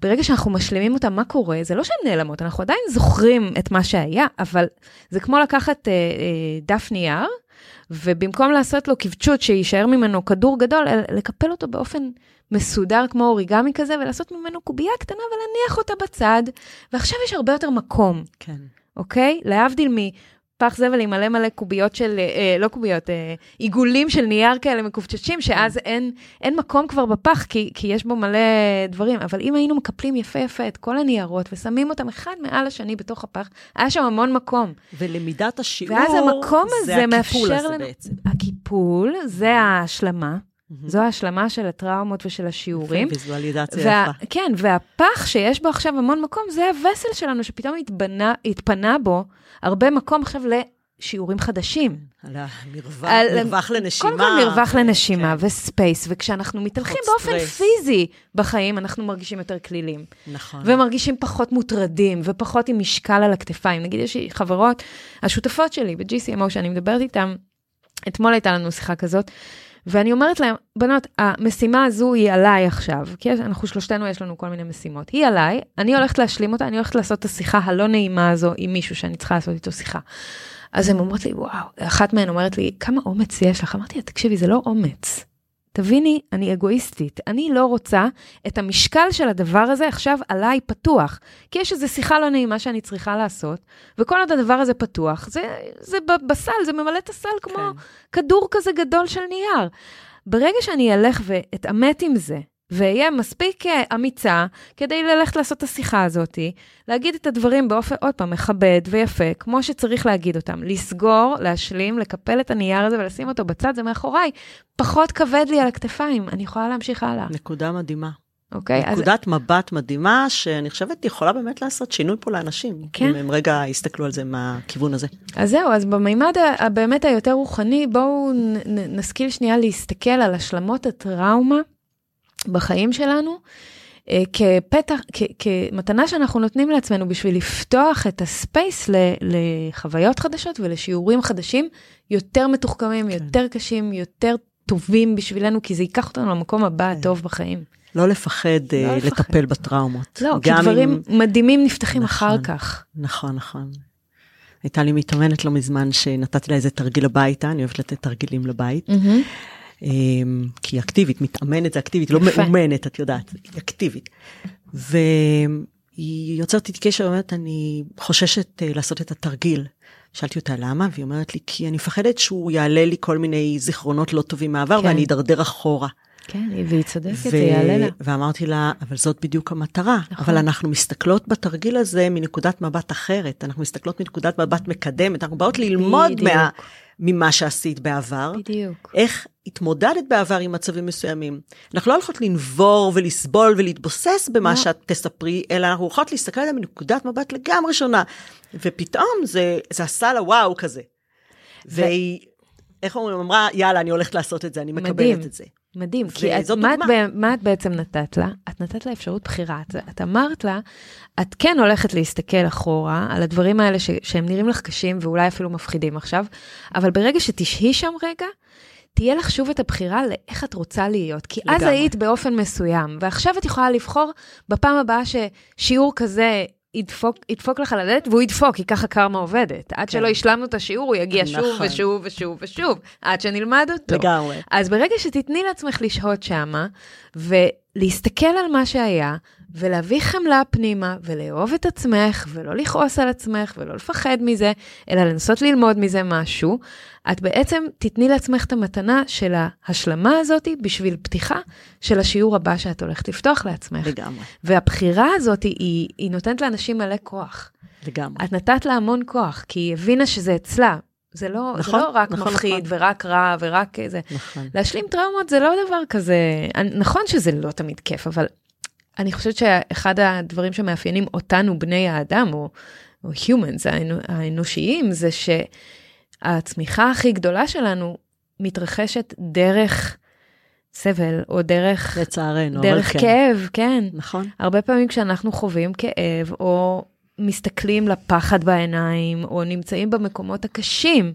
S2: ברגע שאנחנו משלימים אותם, מה קורה? זה לא שהן נעלמות, אנחנו עדיין זוכרים את מה שהיה, אבל זה כמו לקחת אה, אה, דף נייר, ובמקום לעשות לו כבצ'ות שיישאר ממנו כדור גדול, לקפל אותו באופן מסודר כמו אוריגמי כזה, ולעשות ממנו קובייה קטנה ולהניח אותה בצד, ועכשיו יש הרבה יותר מקום.
S1: כן.
S2: אוקיי? להבדיל פח זבל עם מלא מלא קוביות של, אה, לא קוביות, אה, עיגולים של נייר כאלה מקופצ'צ'ים, שאז אין, אין מקום כבר בפח, כי, כי יש בו מלא דברים. אבל אם היינו מקפלים יפה יפה את כל הניירות ושמים אותם אחד מעל השני בתוך הפח, היה שם המון מקום.
S1: למידת השיעור,
S2: ואז המקום הזה
S1: זה
S2: מאפשר
S1: הזה
S2: לנו...
S1: בעצם.
S2: הקיפול, זה ההשלמה. זו ההשלמה של הטראומות ושל השיעורים.
S1: ויזואליזציה
S2: וה,
S1: יפה.
S2: כן, והפח שיש בו עכשיו המון מקום, זה הווסל שלנו, שפתאום התבנה, התפנה בו הרבה מקום עכשיו שיעורים חדשים.
S1: על המרווח, על, מרווח לנשימה.
S2: קודם כל מרווח לנשימה כן. ו space, וכשאנחנו מתהלכים באופן סטרס. פיזי בחיים, אנחנו מרגישים יותר כלילים.
S1: נכון.
S2: ומרגישים פחות מוטרדים, ופחות עם משקל על הכתפיים. נגיד, יש לי חברות, השותפות שלי ב-GCMO, שאני מדברת איתן, אתמול הייתה לנו שיחה כזאת, ואני אומרת להם, בנות, המשימה הזו היא עליי עכשיו, כי אנחנו שלושתנו, יש לנו כל מיני משימות. היא עליי, אני הולכת להשלים אותה, אני הולכת לעשות את השיחה הלא נעימה הזו עם מישהו שאני צריכה לעשות איתו שיחה. אז הן אומרות לי, וואו, אחת מהן אומרת לי, כמה אומץ יש לך? אמרתי לה, תקשיבי, זה לא אומץ. תביני, אני אגואיסטית. אני לא רוצה את המשקל של הדבר הזה עכשיו עליי פתוח. כי יש איזו שיחה לא נעימה שאני צריכה לעשות, וכל עוד הדבר הזה פתוח, זה, זה בסל, זה ממלא את הסל כמו כן. כדור כזה גדול של נייר. ברגע שאני אלך ואתעמת עם זה, ואהיה מספיק אה, אמיצה כדי ללכת לעשות את השיחה הזאת, להגיד את הדברים באופן, עוד פעם, מכבד ויפה, כמו שצריך להגיד אותם. לסגור, להשלים, לקפל את הנייר הזה ולשים אותו בצד, זה מאחוריי. פחות כבד לי על הכתפיים, אני יכולה להמשיך הלאה.
S1: נקודה מדהימה.
S2: אוקיי,
S1: okay, נקודת אז... מבט מדהימה, שאני חושבת יכולה באמת לעשות שינוי פה לאנשים. כן. אם הם רגע יסתכלו על זה מהכיוון הזה.
S2: אז זהו, אז במימד הבאמת היותר רוחני, בואו נשכיל שנייה להסתכל על השלמות הטראומה בחיים שלנו, אה, כפתח, כ, כמתנה שאנחנו נותנים לעצמנו בשביל לפתוח את הספייס ל, לחוויות חדשות ולשיעורים חדשים, יותר מתוחכמים, כן. יותר קשים, יותר טובים בשבילנו, כי זה ייקח אותנו למקום הבא כן. הטוב בחיים.
S1: לא לפחד לא uh, לפחד. לטפל בטראומות.
S2: לא, כי דברים אם... מדהימים נפתחים נכון, אחר כך.
S1: נכון, נכון. הייתה לי מתאמנת לא מזמן שנתתי לה איזה תרגיל הביתה, אני אוהבת לתת תרגילים לבית. Mm-hmm. אמ, כי היא אקטיבית, מתאמנת זה אקטיבית, לא מאומנת, את יודעת, היא אקטיבית. והיא יוצרת איתי קשר, אומרת, אני חוששת אה, לעשות את התרגיל. שאלתי אותה למה, והיא אומרת לי, כי אני מפחדת שהוא יעלה לי כל מיני זיכרונות לא טובים מהעבר, כן. ואני אדרדר אחורה.
S2: כן, והיא צודקת, זה יעלה לה.
S1: ואמרתי לה, אבל זאת בדיוק המטרה. נכון. אבל אנחנו מסתכלות בתרגיל הזה מנקודת מבט אחרת, אנחנו מסתכלות מנקודת מבט מקדמת, אנחנו באות ללמוד מה, ממה שעשית בעבר.
S2: בדיוק.
S1: איך התמודדת בעבר עם מצבים מסוימים. אנחנו לא הולכות לנבור ולסבול ולהתבוסס במה לא. שאת תספרי, אלא אנחנו הולכות להסתכל עליה מנקודת מבט לגמרי שונה. ופתאום זה, זה עשה לה וואו כזה. ו... והיא, איך אומרים, אמרה, יאללה, אני הולכת לעשות את זה, אני מקבלת מדהים. את זה.
S2: מדהים, כי את, מה, את, מה את בעצם נתת לה? את נתת לה אפשרות בחירה. את, את אמרת לה, את כן הולכת להסתכל אחורה על הדברים האלה ש, שהם נראים לך קשים ואולי אפילו מפחידים עכשיו, אבל ברגע שתשהי שם רגע, תהיה לך שוב את הבחירה לאיך את רוצה להיות. כי לגמרי. אז היית באופן מסוים, ועכשיו את יכולה לבחור בפעם הבאה ששיעור כזה ידפוק, ידפוק לך על הדלת, והוא ידפוק, כי ככה קרמה עובדת. עד כן. שלא השלמנו את השיעור, הוא יגיע נכון. שוב ושוב ושוב ושוב, עד שנלמד אותו.
S1: לגמרי.
S2: אז ברגע שתתני לעצמך לשהות שמה, ולהסתכל על מה שהיה, ולהביא חמלה פנימה, ולאהוב את עצמך, ולא לכעוס על עצמך, ולא לפחד מזה, אלא לנסות ללמוד מזה משהו, את בעצם תתני לעצמך את המתנה של ההשלמה הזאת בשביל פתיחה של השיעור הבא שאת הולכת לפתוח לעצמך.
S1: לגמרי.
S2: והבחירה הזאת היא, היא נותנת לאנשים מלא כוח.
S1: לגמרי.
S2: את נתת לה המון כוח, כי היא הבינה שזה אצלה. זה לא, נכון, זה לא רק נכון, מפחיד נכון. ורק רע ורק זה. נכון. להשלים טראומות זה לא דבר כזה, נכון שזה לא תמיד כיף, אבל אני חושבת שאחד הדברים שמאפיינים אותנו, בני האדם, או, או humans האנושיים, זה שהצמיחה הכי גדולה שלנו מתרחשת דרך סבל, או דרך...
S1: לצערנו,
S2: דרך
S1: כן.
S2: כאב, כן.
S1: נכון.
S2: הרבה פעמים כשאנחנו חווים כאב, או מסתכלים לפחד בעיניים, או נמצאים במקומות הקשים,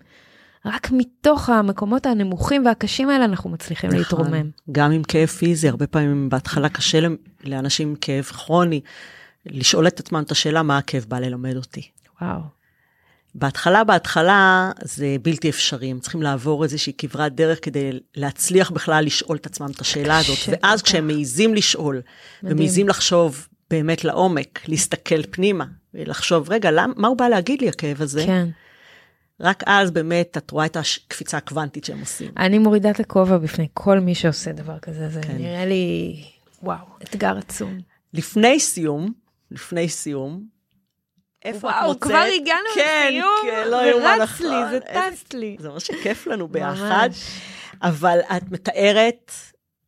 S2: רק מתוך המקומות הנמוכים והקשים האלה אנחנו מצליחים נכון. להתרומם.
S1: גם עם כאב פיזי, הרבה פעמים בהתחלה קשה לאנשים עם כאב כרוני, לשאול את עצמם את השאלה מה הכאב בא ללמד אותי.
S2: וואו.
S1: בהתחלה, בהתחלה זה בלתי אפשרי, הם צריכים לעבור איזושהי כברת דרך כדי להצליח בכלל לשאול את עצמם את השאלה הזאת, ואז כשהם מעיזים לשאול. ומעיזים לחשוב באמת לעומק, להסתכל פנימה, ולחשוב, רגע, למ, מה הוא בא להגיד לי הכאב הזה?
S2: כן.
S1: רק אז באמת את רואה את הקפיצה הקוונטית שהם עושים.
S2: אני מורידה את הכובע בפני כל מי שעושה דבר כזה, זה כן. נראה לי, וואו, אתגר עצום.
S1: לפני סיום, לפני סיום, איפה וואו, את מוצאת?
S2: וואו, כבר הגענו כן, לסיום, כן, לא ורץ לי, זה טס לי.
S1: זה ממש כיף לנו ביחד. אבל את מתארת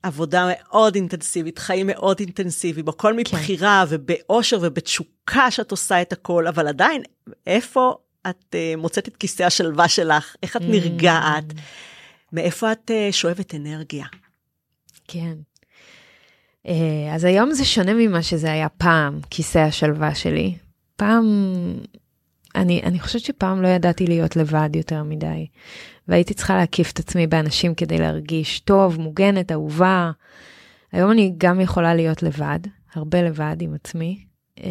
S1: עבודה מאוד אינטנסיבית, חיים מאוד אינטנסיביים, הכל כן. מבחירה כן. ובאושר ובתשוקה שאת עושה את הכל, אבל עדיין, איפה את uh, מוצאת את כיסא השלווה שלך, איך את נרגעת, מאיפה את uh, שואבת אנרגיה.
S2: כן. Uh, אז היום זה שונה ממה שזה היה פעם, כיסא השלווה שלי. פעם, אני, אני חושבת שפעם לא ידעתי להיות לבד יותר מדי, והייתי צריכה להקיף את עצמי באנשים כדי להרגיש טוב, מוגנת, אהובה. היום אני גם יכולה להיות לבד, הרבה לבד עם עצמי.
S1: אה,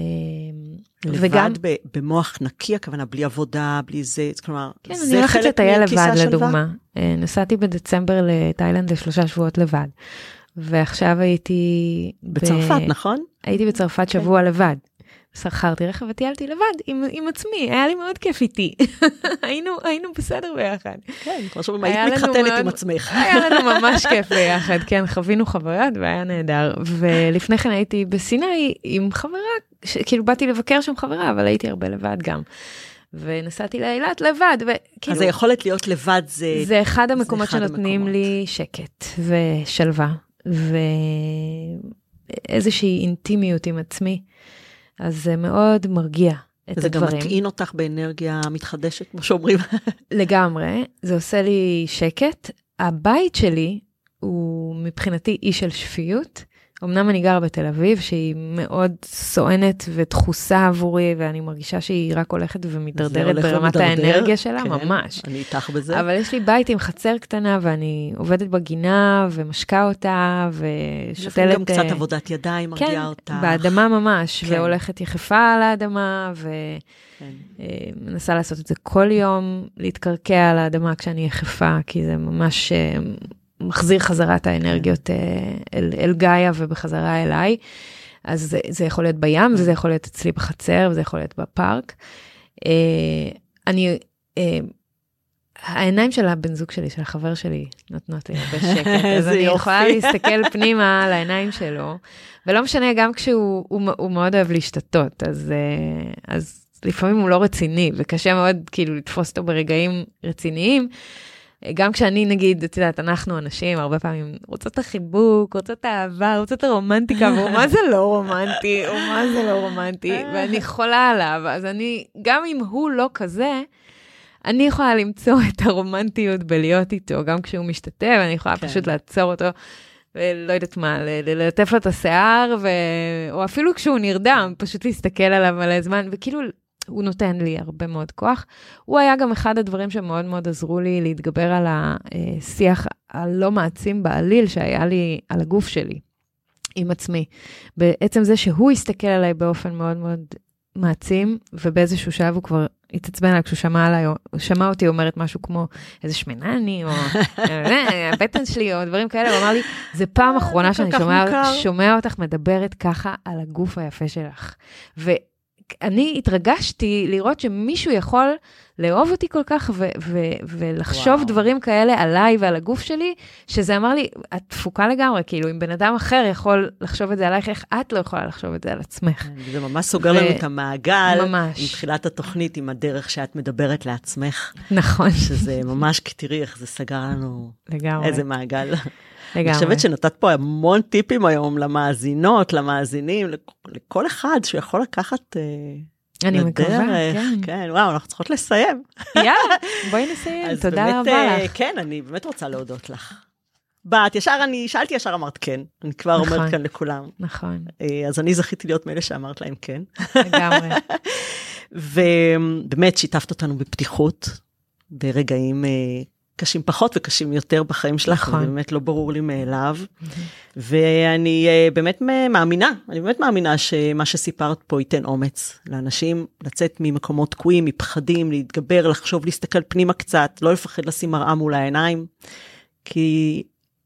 S1: לבד. במוח נקי, הכוונה בלי עבודה, בלי זה, כלומר,
S2: כן, זה אני הולכת לטייל לבד, לדוגמה. אה, נסעתי בדצמבר לתאילנד לשלושה שבועות לבד. ועכשיו הייתי...
S1: בצרפת, ב... נכון?
S2: הייתי בצרפת שבוע okay. לבד. שכרתי רכב וטיילתי לבד עם, עם עצמי, היה לי מאוד כיף איתי. היינו, היינו בסדר ביחד.
S1: כן, כמו שאומרים, היית מתחתנת עם עצמך.
S2: היה לנו ממש כיף ביחד, כן, חווינו חוויות והיה נהדר. ולפני כן הייתי בסיני עם חברה, כאילו באתי לבקר שם חברה, אבל הייתי הרבה לבד גם. ונסעתי לאילת לבד, וכאילו...
S1: אז היכולת להיות לבד זה...
S2: זה אחד המקומות אחד שנותנים המקומות. לי שקט ושלווה, ואיזושהי אינטימיות עם עצמי. אז זה מאוד מרגיע את
S1: זה
S2: הדברים.
S1: זה גם מטעין אותך באנרגיה מתחדשת, כמו שאומרים.
S2: לגמרי, זה עושה לי שקט. הבית שלי הוא מבחינתי אי של שפיות. אמנם אני גרה בתל אביב, שהיא מאוד סואנת ודחוסה עבורי, ואני מרגישה שהיא רק הולכת ומידרדרת ברמת ומדרדר, האנרגיה שלה, כן, ממש.
S1: אני איתך בזה.
S2: אבל יש לי בית עם חצר קטנה, ואני עובדת בגינה, ומשקה אותה, ושותלת...
S1: גם קצת uh, עבודת ידיים מרגיעה כן, אותך.
S2: כן, באדמה ממש, כן. והולכת יחפה על האדמה, ומנסה כן. uh, לעשות את זה כל יום, להתקרקע על האדמה כשאני יחפה, כי זה ממש... מחזיר חזרה את האנרגיות אה, אל, אל גאיה ובחזרה אליי. אז זה, זה יכול להיות בים, וזה יכול להיות אצלי בחצר, וזה יכול להיות בפארק. אה, אני, אה, העיניים של הבן זוג שלי, של החבר שלי, נותנות לי הרבה שקט, אז אני יכולה להסתכל פנימה על העיניים שלו, ולא משנה, גם כשהוא הוא, הוא מאוד אוהב להשתתות, אז, אז לפעמים הוא לא רציני, וקשה מאוד כאילו לתפוס אותו ברגעים רציניים. גם כשאני, נגיד, את יודעת, אנחנו אנשים, הרבה פעמים רוצות את החיבוק, רוצות את האהבה, רוצות את הרומנטיקה, והוא מה זה לא רומנטי, או מה זה לא רומנטי, ואני חולה עליו, אז אני, גם אם הוא לא כזה, אני יכולה למצוא את הרומנטיות בלהיות איתו, גם כשהוא משתתף, אני יכולה כן. פשוט לעצור אותו. ולא יודעת מה, ללטף לו את השיער, ו... או אפילו כשהוא נרדם, פשוט להסתכל עליו מלא זמן, וכאילו הוא נותן לי הרבה מאוד כוח. הוא היה גם אחד הדברים שמאוד מאוד עזרו לי להתגבר על השיח הלא מעצים בעליל שהיה לי על הגוף שלי, עם עצמי. בעצם זה שהוא הסתכל עליי באופן מאוד מאוד מעצים, ובאיזשהו שלב הוא כבר התעצבן עליי כשהוא שמע עליי, הוא שמע אותי אומרת משהו כמו איזה שמנה אני, או אה, הבטן שלי, או דברים כאלה, הוא אמר לי, זה פעם אה, אחרונה שאני שומע, שומע אותך מדברת ככה על הגוף היפה שלך. אני התרגשתי לראות שמישהו יכול לאהוב אותי כל כך ו- ו- ולחשוב וואו. דברים כאלה עליי ועל הגוף שלי, שזה אמר לי, את תפוקה לגמרי, כאילו, אם בן אדם אחר יכול לחשוב את זה עלייך, איך את לא יכולה לחשוב את זה על עצמך? כן,
S1: זה ממש סוגר ו- לנו את המעגל, ממש. מתחילת התוכנית, עם הדרך שאת מדברת לעצמך.
S2: נכון.
S1: שזה ממש, תראי איך זה סגר לנו לגמרי. איזה מעגל.
S2: לגמרי.
S1: אני חושבת שנתת פה המון טיפים היום למאזינות, למאזינים, לכל אחד שיכול לקחת... אה,
S2: אני מקווה, כן.
S1: כן, וואו, אנחנו צריכות לסיים.
S2: יאללה, בואי נסיים, תודה באמת, רבה אה, לך.
S1: כן, אני באמת רוצה להודות לך. באת, ישר אני, שאלתי ישר אמרת כן, אני כבר נכון, אומרת כאן לכולם.
S2: נכון.
S1: אה, אז אני זכיתי להיות מאלה שאמרת להם כן.
S2: לגמרי.
S1: ובאמת שיתפת אותנו בפתיחות, ברגעים קשים פחות וקשים יותר בחיים שלך, נכון. זה באמת לא ברור לי מאליו. Mm-hmm. ואני uh, באמת מאמינה, אני באמת מאמינה שמה שסיפרת פה ייתן אומץ לאנשים לצאת ממקומות תקועים, מפחדים, להתגבר, לחשוב, להסתכל פנימה קצת, לא לפחד לשים מראה מול העיניים, כי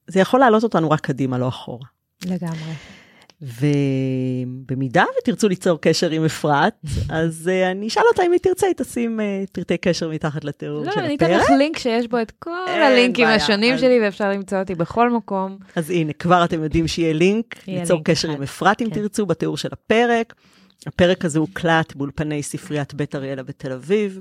S1: זה יכול להעלות אותנו רק קדימה, לא אחורה.
S2: לגמרי.
S1: ובמידה ותרצו ליצור קשר עם אפרת, אז uh, אני אשאל אותה אם היא תרצה, היא תשים uh, פרטי קשר מתחת לתיאור
S2: לא,
S1: של הפרק.
S2: לא, אני אתן לך לינק שיש בו את כל הלינקים בעיה, השונים אז... שלי, ואפשר למצוא אותי בכל מקום.
S1: אז הנה, כבר אתם יודעים שיהיה לינק, ליצור לינק קשר אחד. עם אפרת, אם כן. תרצו, בתיאור של הפרק. הפרק הזה הוקלט באולפני ספריית בית אריאלה בתל אביב.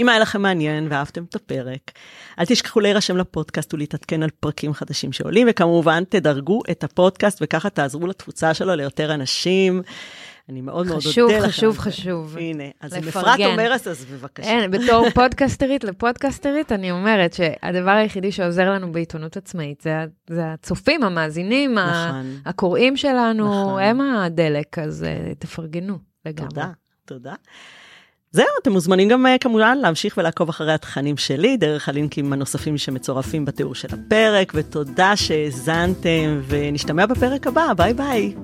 S1: אם היה לכם מעניין ואהבתם את הפרק, אל תשכחו להירשם לפודקאסט ולהתעדכן על פרקים חדשים שעולים, וכמובן תדרגו את הפודקאסט וככה תעזרו לתפוצה שלו ליותר אנשים. אני מאוד מאוד
S2: חשוב,
S1: אודה לכם.
S2: חשוב, חשוב.
S1: הנה, אז אם
S2: לפרגן.
S1: אפרת אומרת, אז בבקשה.
S2: אין, בתור פודקסטרית לפודקסטרית, אני אומרת שהדבר היחידי שעוזר לנו בעיתונות עצמאית זה, זה הצופים, המאזינים,
S1: נכון.
S2: הקוראים שלנו,
S1: נכון.
S2: הם הדלק, אז אה, תפרגנו לגמרי.
S1: תודה, תודה. זהו, אתם מוזמנים גם אה, כמובן להמשיך ולעקוב אחרי התכנים שלי, דרך הלינקים הנוספים שמצורפים בתיאור של הפרק, ותודה שהאזנתם, ונשתמע בפרק הבא, ביי ביי.